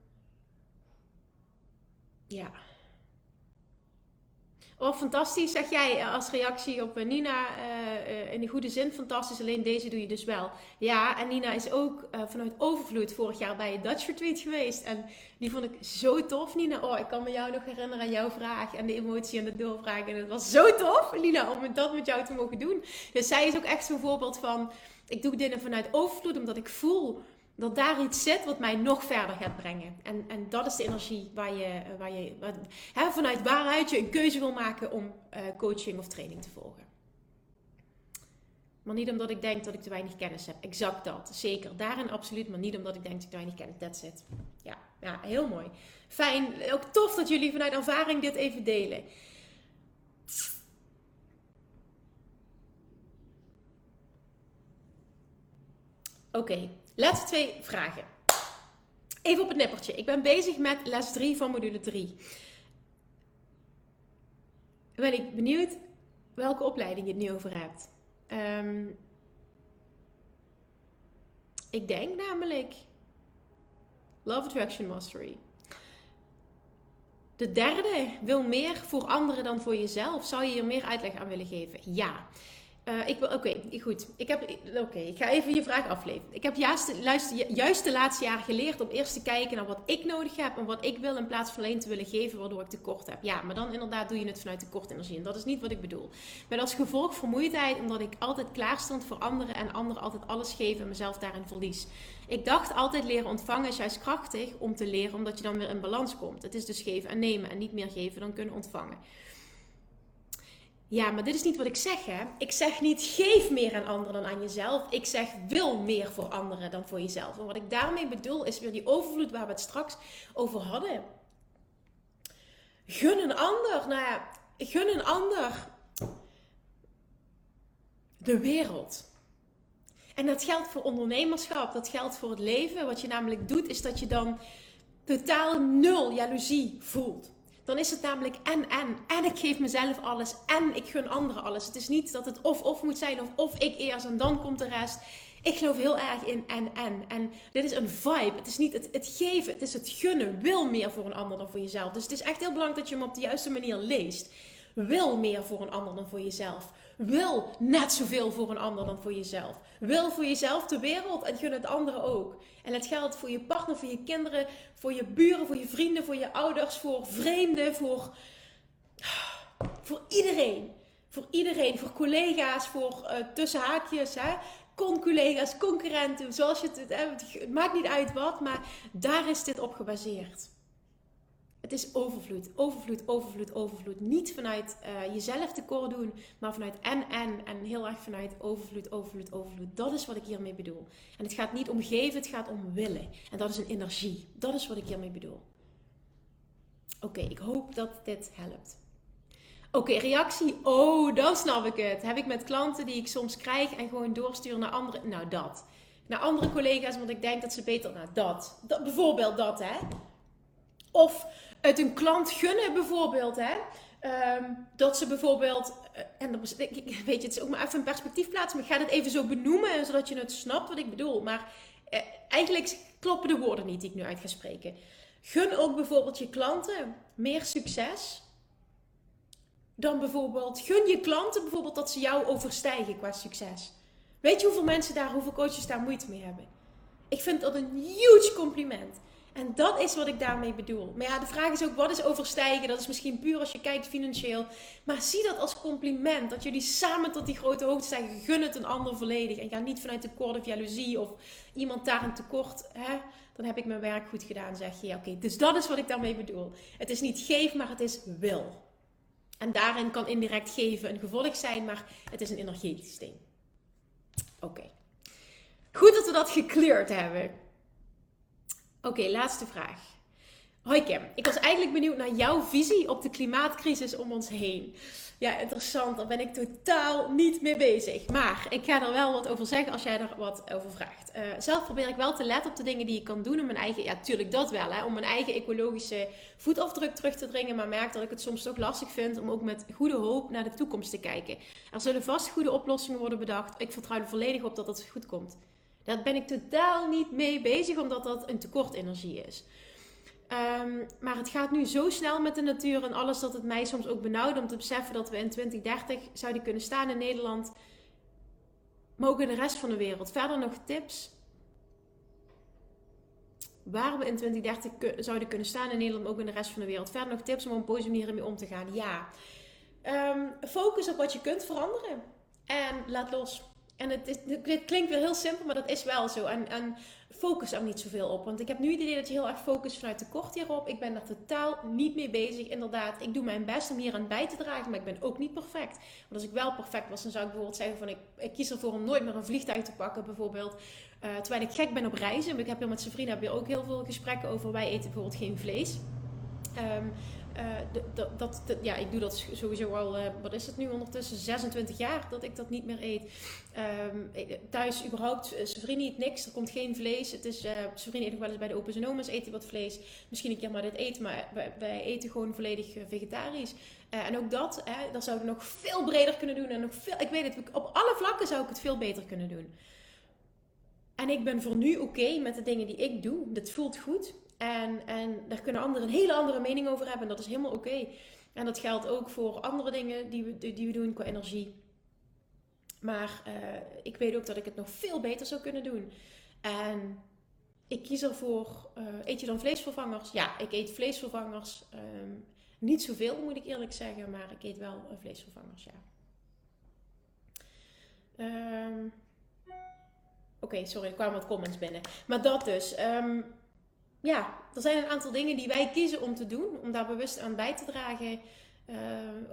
ja. Oh, fantastisch, zeg jij eh, als reactie op eh, Nina. Uh, in de goede zin, fantastisch. Alleen deze doe je dus wel. Ja, en Nina is ook vanuit overvloed vorig jaar bij je Dutch Retreat geweest. En die vond ik zo tof, Nina. Oh, ik kan me jou nog herinneren aan jouw vraag en de emotie en de doorvraag. En het was zo tof, Nina, om dat met jou te mogen doen. Dus zij is ook echt zo'n voorbeeld van... Ik doe dingen vanuit overvloed, omdat ik voel dat daar iets zit wat mij nog verder gaat brengen. En, en dat is de energie waar je, eh, waar je hè, vanuit waaruit je een keuze wil maken om uh, coaching of training te volgen. Maar niet omdat ik denk dat ik te weinig kennis heb. Exact dat. Zeker. Daarin absoluut. Maar niet omdat ik denk dat ik te weinig kennis heb. That's it. Ja, ja, heel mooi. Fijn. Ook tof dat jullie vanuit ervaring dit even delen. Oké, laatste twee vragen. Even op het nippertje. Ik ben bezig met les 3 van module 3. Ben ik benieuwd welke opleiding je het nu over hebt. Um, ik denk namelijk Love Attraction Mastery. De derde wil meer voor anderen dan voor jezelf. Zou je hier meer uitleg aan willen geven? Ja. Uh, ik wil, oké, goed. Ik heb, oké, ik ga even je vraag afleveren. Ik heb juist, luister, juist de laatste jaren geleerd om eerst te kijken naar wat ik nodig heb en wat ik wil in plaats van alleen te willen geven waardoor ik tekort heb. Ja, maar dan inderdaad doe je het vanuit tekort energie en dat is niet wat ik bedoel. Met als gevolg vermoeidheid omdat ik altijd klaar stond voor anderen en anderen altijd alles geven en mezelf daarin verlies. Ik dacht altijd leren ontvangen is juist krachtig om te leren omdat je dan weer in balans komt. Het is dus geven en nemen en niet meer geven dan kunnen ontvangen. Ja, maar dit is niet wat ik zeg, hè? Ik zeg niet geef meer aan anderen dan aan jezelf. Ik zeg wil meer voor anderen dan voor jezelf. En wat ik daarmee bedoel is weer die overvloed waar we het straks over hadden. Gun een ander, nou ja, gun een ander de wereld. En dat geldt voor ondernemerschap, dat geldt voor het leven. Wat je namelijk doet, is dat je dan totaal nul jaloezie voelt. Dan is het namelijk en en. En ik geef mezelf alles. En ik gun anderen alles. Het is niet dat het of of moet zijn of of ik eerst en dan komt de rest. Ik geloof heel erg in en en. En dit is een vibe. Het is niet het, het geven, het is het gunnen. Wil meer voor een ander dan voor jezelf. Dus het is echt heel belangrijk dat je hem op de juiste manier leest. Wil meer voor een ander dan voor jezelf. Wil net zoveel voor een ander dan voor jezelf. Wil voor jezelf de wereld en gun het anderen ook. En het geldt voor je partner, voor je kinderen, voor je buren, voor je vrienden, voor je ouders, voor vreemden, voor, voor iedereen. Voor iedereen, voor collega's, voor uh, tussenhaakjes, hè? con-collega's, concurrenten, zoals je het, het maakt niet uit wat, maar daar is dit op gebaseerd. Het is overvloed, overvloed, overvloed, overvloed. Niet vanuit uh, jezelf tekort doen, maar vanuit en, en. En heel erg vanuit overvloed, overvloed, overvloed. Dat is wat ik hiermee bedoel. En het gaat niet om geven, het gaat om willen. En dat is een energie. Dat is wat ik hiermee bedoel. Oké, ik hoop dat dit helpt. Oké, reactie. Oh, dan snap ik het. Heb ik met klanten die ik soms krijg en gewoon doorstuur naar andere. Nou, dat. Naar andere collega's, want ik denk dat ze beter. Nou, dat. dat bijvoorbeeld dat, hè. Of het een klant gunnen bijvoorbeeld. Hè? Ehm, dat ze bijvoorbeeld, uh, en dan, weet je, het is ook maar even een perspectief plaatsen, maar ik ga het even zo benoemen, zodat je het snapt wat ik bedoel. Maar uh, eigenlijk kloppen de woorden niet die ik nu uit ga spreken. Gun ook bijvoorbeeld je klanten meer succes. Dan bijvoorbeeld, gun je klanten bijvoorbeeld dat ze jou overstijgen qua succes. Weet je hoeveel mensen daar, hoeveel coaches daar moeite mee hebben? Ik vind dat een huge compliment. En dat is wat ik daarmee bedoel. Maar ja, de vraag is ook, wat is overstijgen? Dat is misschien puur als je kijkt financieel. Maar zie dat als compliment. Dat jullie samen tot die grote hoogte stijgen. Gun het een ander volledig. En ga niet vanuit tekort of jaloezie of iemand daar een tekort. Hè? Dan heb ik mijn werk goed gedaan, zeg je. Oké. Dus dat is wat ik daarmee bedoel. Het is niet geef, maar het is wil. En daarin kan indirect geven een gevolg zijn, maar het is een energetisch ding. Oké. Goed dat we dat gekleurd hebben. Oké, laatste vraag. Hoi Kim, ik was eigenlijk benieuwd naar jouw visie op de klimaatcrisis om ons heen. Ja, interessant, daar ben ik totaal niet mee bezig. Maar ik ga er wel wat over zeggen als jij er wat over vraagt. Uh, zelf probeer ik wel te letten op de dingen die ik kan doen om mijn eigen, ja, tuurlijk dat wel, hè, om mijn eigen ecologische voetafdruk terug te dringen. Maar merk dat ik het soms toch lastig vind om ook met goede hoop naar de toekomst te kijken. Er zullen vast goede oplossingen worden bedacht. Ik vertrouw er volledig op dat het goed komt. Daar ben ik totaal niet mee bezig, omdat dat een tekort energie is. Um, maar het gaat nu zo snel met de natuur en alles dat het mij soms ook benauwt om te beseffen dat we in 2030 zouden kunnen staan in Nederland, maar ook in de rest van de wereld. Verder nog tips waar we in 2030 zouden kunnen staan in Nederland, maar ook in de rest van de wereld. Verder nog tips om op een positieve manier mee om te gaan. Ja. Um, focus op wat je kunt veranderen en laat los. En het, het klinkt weer heel simpel, maar dat is wel zo. En, focus er niet zoveel op. Want ik heb nu het idee dat je heel erg focust vanuit tekort hierop. Ik ben daar totaal niet mee bezig. Inderdaad, ik doe mijn best om hier aan bij te dragen, maar ik ben ook niet perfect. Want als ik wel perfect was, dan zou ik bijvoorbeeld zeggen van ik, ik kies ervoor om nooit meer een vliegtuig te pakken, bijvoorbeeld. Uh, terwijl ik gek ben op reizen. Ik heb hier met vrienden heb ook heel veel gesprekken over. Wij eten bijvoorbeeld geen vlees. Um, uh, dat, ja, ik doe dat sowieso al, uh, wat is het nu ondertussen, 26 jaar dat ik dat niet meer eet. Um, thuis überhaupt, uh, eet niks, er komt geen vlees. Het is, uh, eten nog wel eens bij de open en eten wat vlees. Misschien een keer maar dit eten, maar wij, wij eten gewoon volledig vegetarisch. en ook dat, hè, zouden we nog veel breder kunnen doen. En nog veel, ik weet het, op alle vlakken zou ik het veel beter kunnen doen. En ik ben voor nu oké met de dingen die ik doe. Dat voelt goed. En, en daar kunnen anderen een hele andere mening over hebben. En dat is helemaal oké. En dat geldt ook voor andere dingen die we, die we doen qua energie. Maar uh, ik weet ook dat ik het nog veel beter zou kunnen doen. En ik kies ervoor. Uh, eet je dan vleesvervangers? Ja, ik eet vleesvervangers. Um, niet zoveel moet ik eerlijk zeggen, maar ik eet wel uh, vleesvervangers, ja. Um, Oké, sorry, er kwamen wat comments binnen. Maar dat dus. Um, ja, er zijn een aantal dingen die wij kiezen om te doen, om daar bewust aan bij te dragen. Uh,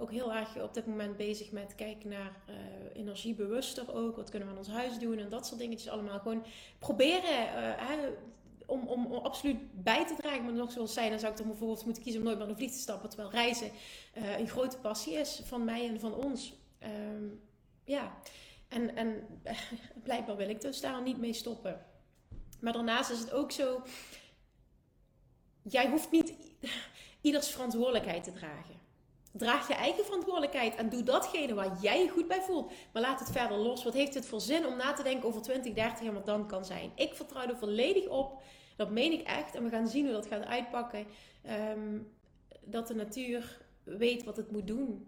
ook heel erg op dit moment bezig met kijken naar uh, energiebewuster ook. Wat kunnen we aan ons huis doen en dat soort dingetjes allemaal. Gewoon proberen uh, om, om, om, absoluut bij te dragen. Maar nog zoals zij, dan zou ik er bijvoorbeeld moeten kiezen om nooit meer een vlieg te stappen. Terwijl reizen een grote passie is van mij en van ons. Um, ja, en, en blijkbaar wil ik dus daar niet mee stoppen. Maar daarnaast is het ook zo jij hoeft niet ieders verantwoordelijkheid te dragen. Draag je eigen verantwoordelijkheid en doe datgene waar jij je goed bij voelt. Maar laat het verder los. Wat heeft het voor zin om na te denken over 20, 30 jaar wat dan kan zijn? Ik vertrouw er volledig op. Dat meen ik echt. En we gaan zien hoe dat gaat uitpakken. Um, dat de natuur weet wat het moet doen.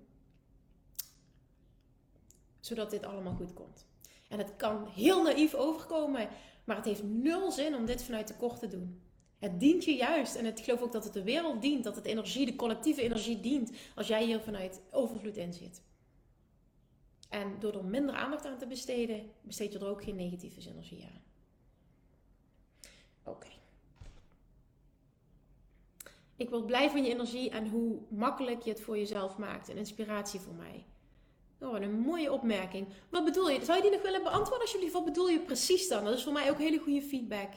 Zodat dit allemaal goed komt. En het kan heel naïef overkomen. Maar het heeft nul zin om dit vanuit tekort te doen. Het dient je juist. En ik geloof ook dat het de wereld dient. Dat het energie, de collectieve energie dient. Als jij hier vanuit overvloed in zit. En door er minder aandacht aan te besteden, besteed je er ook geen negatieve energie aan. Oké. Ik word blij van je energie en hoe makkelijk je het voor jezelf maakt. Een inspiratie voor mij. Oh, een mooie opmerking. Wat bedoel je? Zou je die nog willen beantwoorden alsjeblieft? Wat bedoel je precies dan? Dat is voor mij ook hele goede feedback.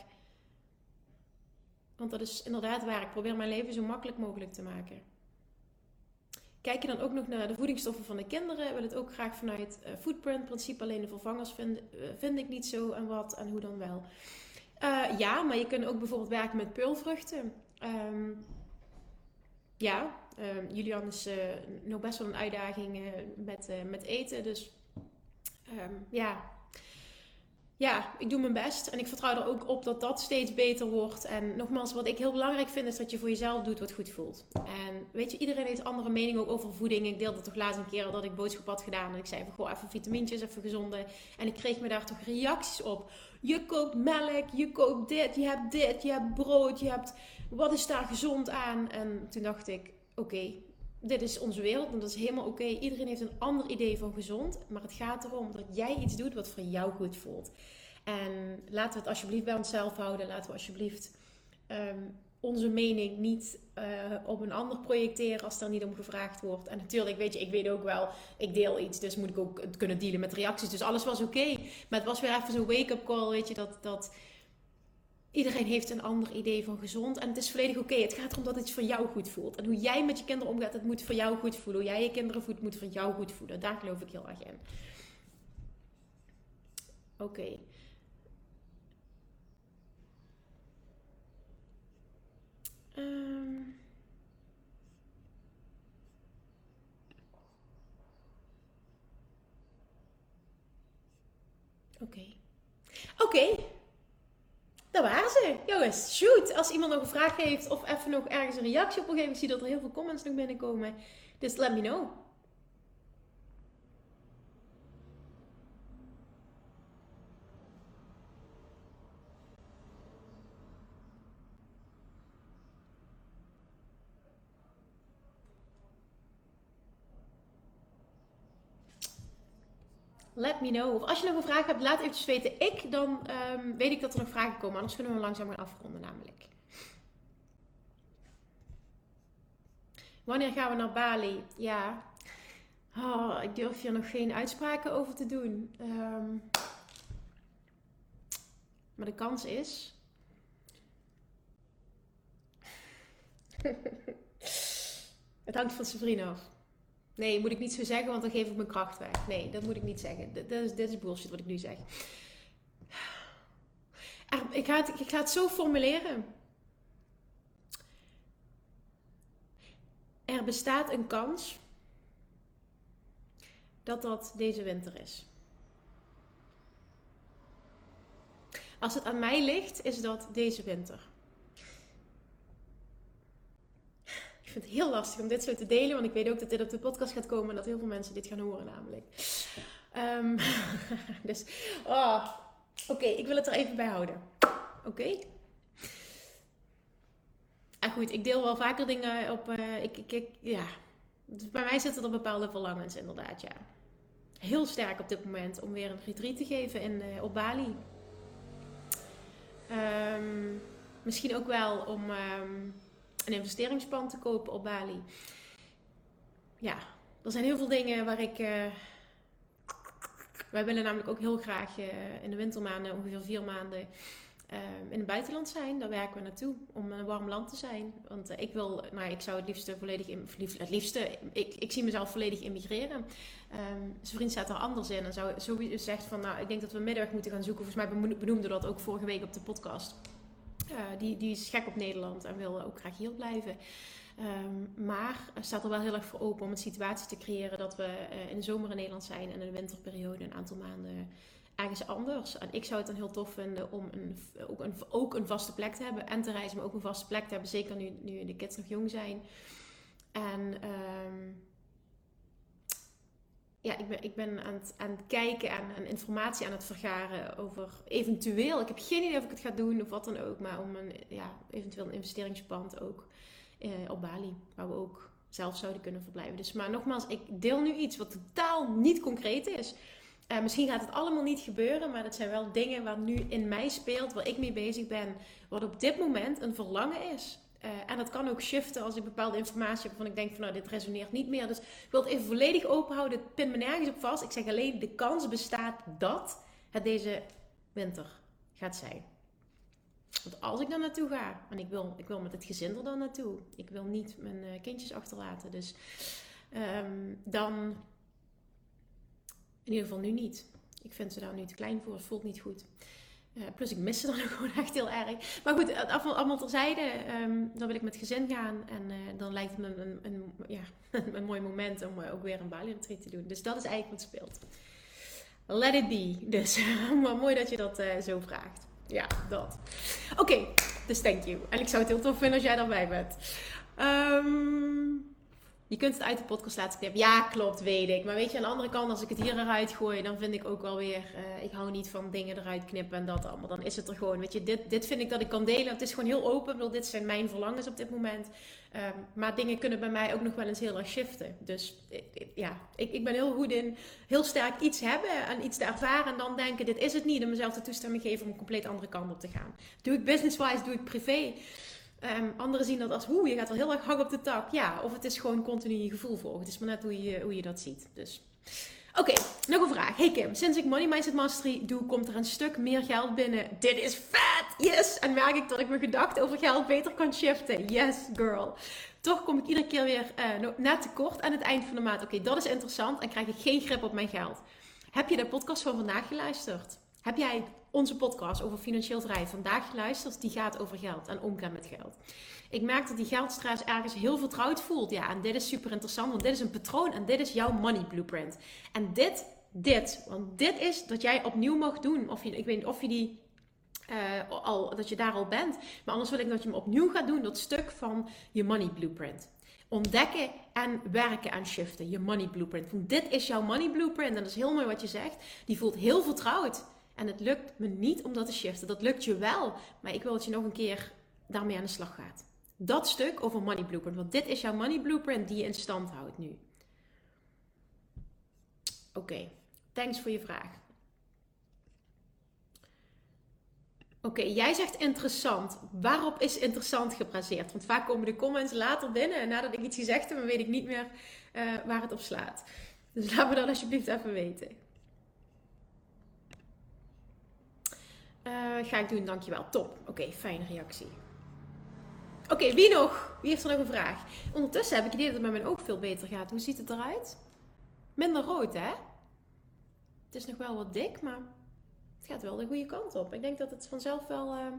Want dat is inderdaad waar. Ik probeer mijn leven zo makkelijk mogelijk te maken. Kijk je dan ook nog naar de voedingsstoffen van de kinderen? Wil het ook graag vanuit uh, footprint principe. Alleen de vervangers vind, uh, vind ik niet zo en wat en hoe dan wel. Uh, ja, maar je kunt ook bijvoorbeeld werken met peulvruchten. Um, ja, um, Julian is nog best wel een uitdaging met, met eten. Dus um, ja, ja, ik doe mijn best. En ik vertrouw er ook op dat dat steeds beter wordt. En nogmaals, wat ik heel belangrijk vind, is dat je voor jezelf doet wat goed voelt. En weet je, iedereen heeft andere meningen ook over voeding. Ik deelde toch laatst een keer dat ik boodschap had gedaan. En ik zei van, goh, even vitamintjes, even gezonde. En ik kreeg me daar toch reacties op. Je koopt melk, je koopt dit, je hebt dit, je hebt brood, je hebt... Wat is daar gezond aan? En toen dacht ik, oké, dit is onze wereld en dat is helemaal oké. Iedereen heeft een ander idee van gezond. Maar het gaat erom dat jij iets doet wat voor jou goed voelt. En laten we het alsjeblieft bij onszelf houden. Laten we alsjeblieft um, onze mening niet uh, op een ander projecteren als er niet om gevraagd wordt. En natuurlijk, weet je, ik weet ook wel, ik deel iets, dus moet ik ook kunnen dealen met reacties. Dus alles was oké. Maar het was weer even zo'n wake-up call, weet je, dat, dat Iedereen heeft een ander idee van gezond. En het is volledig oké. Het gaat erom dat het voor jou goed voelt. En hoe jij met je kinderen omgaat, het moet voor jou goed voelen. Hoe jij je kinderen voedt, moet voor jou goed voelen. Daar geloof ik heel erg in. Oké. Um. Oké. Oké. Dat waren ze. Jongens, shoot. Als iemand nog een vraag heeft of even nog ergens een reactie op wil geven. Ik zie dat er heel veel comments nog binnenkomen. Dus let me know. Let me know. Of als je nog een vraag hebt, laat eventjes weten. Ik, dan ehm, weet ik dat er nog vragen komen. Anders kunnen we langzaam gaan afronden namelijk. Wanneer gaan we naar Bali? Ja, oh, ik durf hier nog geen uitspraken over te doen. Ehm, maar de kans is. Het hangt van vriend af. Nee, moet ik niet zo zeggen, want dan geef ik mijn kracht weg. Nee, dat moet ik niet zeggen. Dit, is, dit is bullshit wat ik nu zeg. ik, ga ik ga het zo formuleren. Er bestaat een kans dat dat deze winter is. Als het aan mij ligt, is dat deze winter. Ik vind het heel lastig om dit zo te delen, want ik weet ook dat dit op de podcast gaat komen en dat heel veel mensen dit gaan horen namelijk. Um, dus, oh, oké, ik wil het er even bij houden. Oké? En goed, ik deel wel vaker dingen op. Uh, ik, ik, ja. Bij mij zitten er bepaalde verlangens, inderdaad, ja. Heel sterk op dit moment om weer een retreat te geven in, uh, op Bali. Um, misschien ook wel om um, een investeringsplan te kopen op Bali. Ja, er zijn heel veel dingen waar ik. Uh, wij willen namelijk ook heel graag in de wintermaanden, ongeveer vier maanden, Ehm, in het buitenland zijn. Daar werken we naartoe om een warm land te zijn. Want eh, ik wil, nou, ik zou het liefste volledig, in, het liefste, ik, ik zie mezelf volledig immigreren. Um, zijn vriend staat er anders in en zou sowieso zegt van, nou, ik denk dat we middag moeten gaan zoeken. Volgens mij benoemde dat ook vorige week op de podcast. Uh, die, die is gek op Nederland en wil ook graag hier blijven. Um, maar staat er wel heel erg voor open om een situatie te creëren dat we uh, in de zomer in Nederland zijn en in de winterperiode een aantal maanden ergens anders. En ik zou het dan heel tof vinden om een, ook, een, ook een vaste plek te hebben. En te reizen, maar ook een vaste plek te hebben. Zeker nu, nu de kids nog jong zijn. En um, ik ben, ik ben aan, het, aan het kijken en, informatie aan het vergaren over eventueel. Ik heb geen idee of ik het ga doen of wat dan ook. Maar om een ja, eventueel een investeringspand ook eh, op Bali. Waar we ook zelf zouden kunnen verblijven. Dus maar nogmaals, ik deel nu iets wat totaal niet concreet is. Uh, misschien gaat het allemaal niet gebeuren, maar dat zijn wel dingen waar nu in mij speelt, waar ik mee bezig ben, wat op dit moment een verlangen is. Uh, en dat kan ook shiften als ik bepaalde informatie heb waarvan ik denk van nou dit resoneert niet meer. Dus ik wil het even volledig open houden, pin me nergens op vast. Ik zeg alleen de kans bestaat dat het deze winter gaat zijn. Want als ik dan naartoe ga, en ik wil, ik wil met het gezin er dan naartoe, ik wil niet mijn uh, kindjes achterlaten, dus um, dan in ieder geval nu niet. Ik vind ze daar nu te klein voor. Het voelt niet goed. Uh, plus ik mis ze dan ook gewoon echt heel erg. Maar goed, allemaal, allemaal terzijde. Um, dan wil ik met gezin gaan. En uh, dan lijkt het me een, ja, een mooi moment om ook weer een Bali retreat te doen. Dus dat is eigenlijk wat speelt. Let it be. Dus maar mooi dat je dat zo vraagt. Ja, dat. Oké, dus thank you. En ik zou het heel tof vinden als jij erbij bent. Um, je kunt het uit de podcast laten knippen. Ja, klopt, weet ik. Maar weet je, aan de andere kant, als ik het hier eruit gooi, dan vind ik ook wel weer. Uh, ik hou niet van dingen eruit knippen en dat allemaal. Dan is het er gewoon. Weet je, dit, dit vind ik dat ik kan delen. Het is gewoon heel open. Ik bedoel, dit zijn mijn verlangens op dit moment. Um, maar dingen kunnen bij mij ook nog wel eens heel erg shiften. Dus ja, ik, ik ben heel goed in heel sterk iets hebben en iets te ervaren. En dan denken: dit is het niet. En mezelf de toestemming geven om een compleet andere kant op te gaan. Doe ik business-wise, doe ik privé. Um, anderen zien dat als, hoe je gaat wel heel erg hang op de tak. Ja, of het is gewoon continu je gevoel volgen. Het is maar net hoe je, hoe je dat ziet. Dus. Oké, nog een vraag. Hey Kim, sinds ik Money Mindset Mastery doe, komt er een stuk meer geld binnen. Dit is vet! Yes! En merk ik dat ik mijn gedachten over geld beter kan shiften. Yes, girl. Toch kom ik iedere keer weer uh, net tekort aan het eind van de maand. Oké, dat is interessant en krijg ik geen grip op mijn geld. Heb je de podcast van vandaag geluisterd? Heb jij onze podcast over financieel vrij vandaag geluisterd? Die gaat over geld en omgaan met geld. Ik merk dat die geldstraat ergens heel vertrouwd voelt. Ja, en dit is super interessant, want dit is een patroon en dit is jouw money blueprint. En dit, dit, want dit is dat jij opnieuw mag doen. Of je, ik weet niet of je die uh, al, dat je daar al bent. Maar anders wil ik dat je hem opnieuw gaat doen, dat stuk van je money blueprint. Ontdekken en werken aan shiften, je money blueprint. Want dit is jouw money blueprint en dat is heel mooi wat je zegt. Die voelt heel vertrouwd. En het lukt me niet om dat te shiften. Dat lukt je wel, maar ik wil dat je nog een keer daarmee aan de slag gaat. Dat stuk over money blueprint, want dit is jouw money blueprint die je in stand houdt nu. Oké, Thanks voor je vraag. Oké, jij zegt interessant. Waarop is interessant gebaseerd? Want vaak komen de comments later binnen en nadat ik iets gezegd heb, weet ik niet meer uh, waar het op slaat. Dus laat me dat alsjeblieft even weten. Uh, ga ik doen, dankjewel. Top. Oké, fijne reactie. Oké, wie nog? Wie heeft er nog een vraag? Ondertussen heb ik het idee dat het met mijn oog veel beter gaat. Hoe ziet het eruit? Minder rood, hè? Het is nog wel wat dik, maar het gaat wel de goede kant op. Ik denk dat het vanzelf wel uh,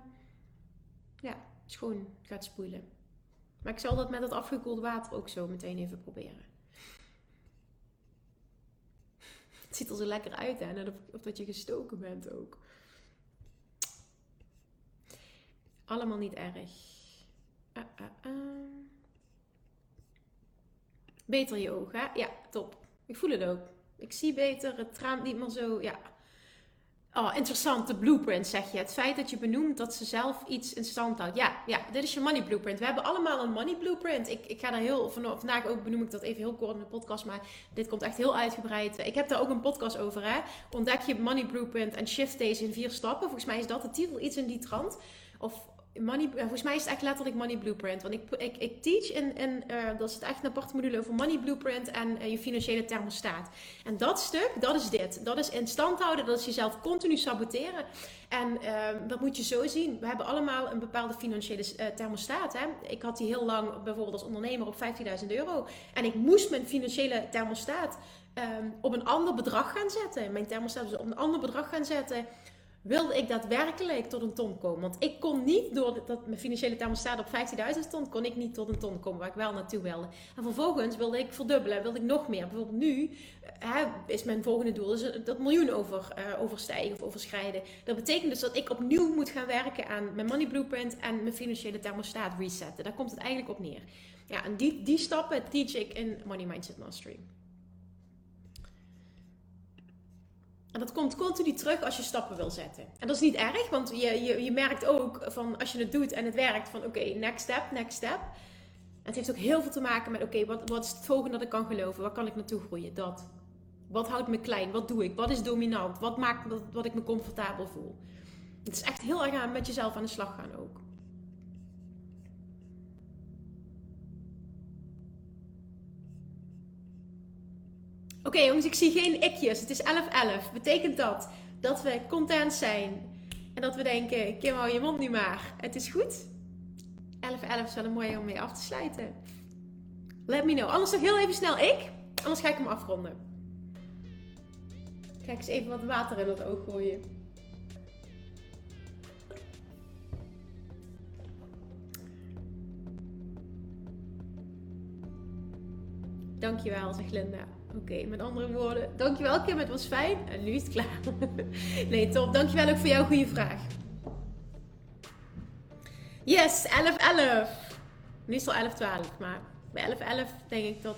ja, schoon gaat spoelen. Maar ik zal dat met het afgekoelde water ook zo meteen even proberen. Het ziet er zo lekker uit, hè? Dat je gestoken bent ook. Allemaal niet erg. Uh, uh, beter je ogen, hè? Ja, top. Ik voel het ook. Ik zie beter, het traamt niet meer zo. Ja, Oh, interessante blueprint zeg je. Het feit dat je benoemt dat ze zelf iets in stand houdt. Ja, ja, dit is je money blueprint. We hebben allemaal een money blueprint. Ik, ik ga daar heel, vandaag ook benoem ik dat even heel kort in de podcast, maar dit komt echt heel uitgebreid. Ik heb daar ook een podcast over, hè. Ontdek je money blueprint en shift deze in vier stappen. Volgens mij is dat de titel, iets in die trant. Of Money, volgens mij is het echt letterlijk Money Blueprint. Want ik, ik, ik teach in, uh, dat is echt een aparte module over Money Blueprint en uh, je financiële thermostaat. En dat stuk, dat is dit. Dat is in stand houden, dat is jezelf continu saboteren. En uh, dat moet je zo zien. We hebben allemaal een bepaalde financiële thermostaat. Hè? Ik had die heel lang bijvoorbeeld als ondernemer op 15.000 euro. En ik moest mijn financiële thermostaat um, op een ander bedrag gaan zetten. Mijn thermostaat dus op een ander bedrag gaan zetten wilde ik daadwerkelijk tot een ton komen. Want ik kon niet, door dat mijn financiële thermostaat op 15.000 stond, kon ik niet tot een ton komen waar ik wel naartoe wilde. En vervolgens wilde ik verdubbelen, wilde ik nog meer. Bijvoorbeeld nu eh, hè, is mijn volgende doel dus dat miljoen over, uh, overstijgen of overschrijden. Dat betekent dus dat ik opnieuw moet gaan werken aan mijn money blueprint en mijn financiële thermostaat resetten. Daar komt het eigenlijk op neer. Ja, en die, die stappen teach ik in Money Mindset Mastery. En dat komt continu terug als je stappen wil zetten. En dat is niet erg, want je, je, je merkt ook van als je het doet en het werkt van oké, next step, next step. het heeft ook heel veel te maken met oké, wat, wat is het volgende dat ik kan geloven? Waar kan ik naartoe groeien? Dat. Wat houdt me klein? Wat doe ik? Wat is dominant? Wat maakt wat, wat ik me comfortabel voel? Het is echt heel erg aan met jezelf aan de slag gaan ook. Oké jongens, ik zie geen ikjes. Het is 11-11. Betekent dat dat we content zijn en dat we denken, Kim hou je mond nu maar. Het is goed. 11-11 is wel een mooie om mee af te sluiten. Let me know. Anders nog heel even snel ik. Anders ga ik hem afronden. Kijk eens even wat water in het oog gooien. Dankjewel, zegt Linda. Oké, met andere woorden, dankjewel Kim, het was fijn. En nu is het klaar. nee, top. Dankjewel ook voor jouw goede vraag. Yes, 11-11. Nu is het al 11-12, maar bij 11-11 denk ik dat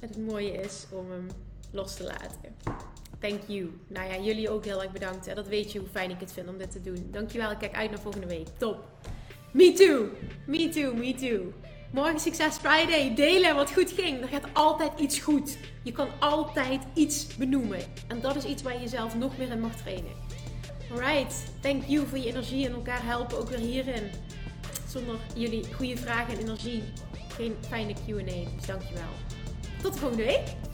het het mooie is om hem los te laten. Thank you. Nou ja, jullie ook heel erg bedankt. Dat weet je hoe fijn ik het vind om dit te doen. Dankjewel. Kijk uit naar volgende week. Top. Me too. Me too. Me too. Morgen Succes Friday. Delen wat goed ging. Er gaat altijd iets goed. Je kan altijd iets benoemen. En dat is iets waar je jezelf nog meer in mag trainen. Alright. Thank you voor je energie en elkaar helpen ook weer hierin. Zonder jullie goede vragen en energie geen fijne Q&A. Dus dankjewel. Tot de volgende week.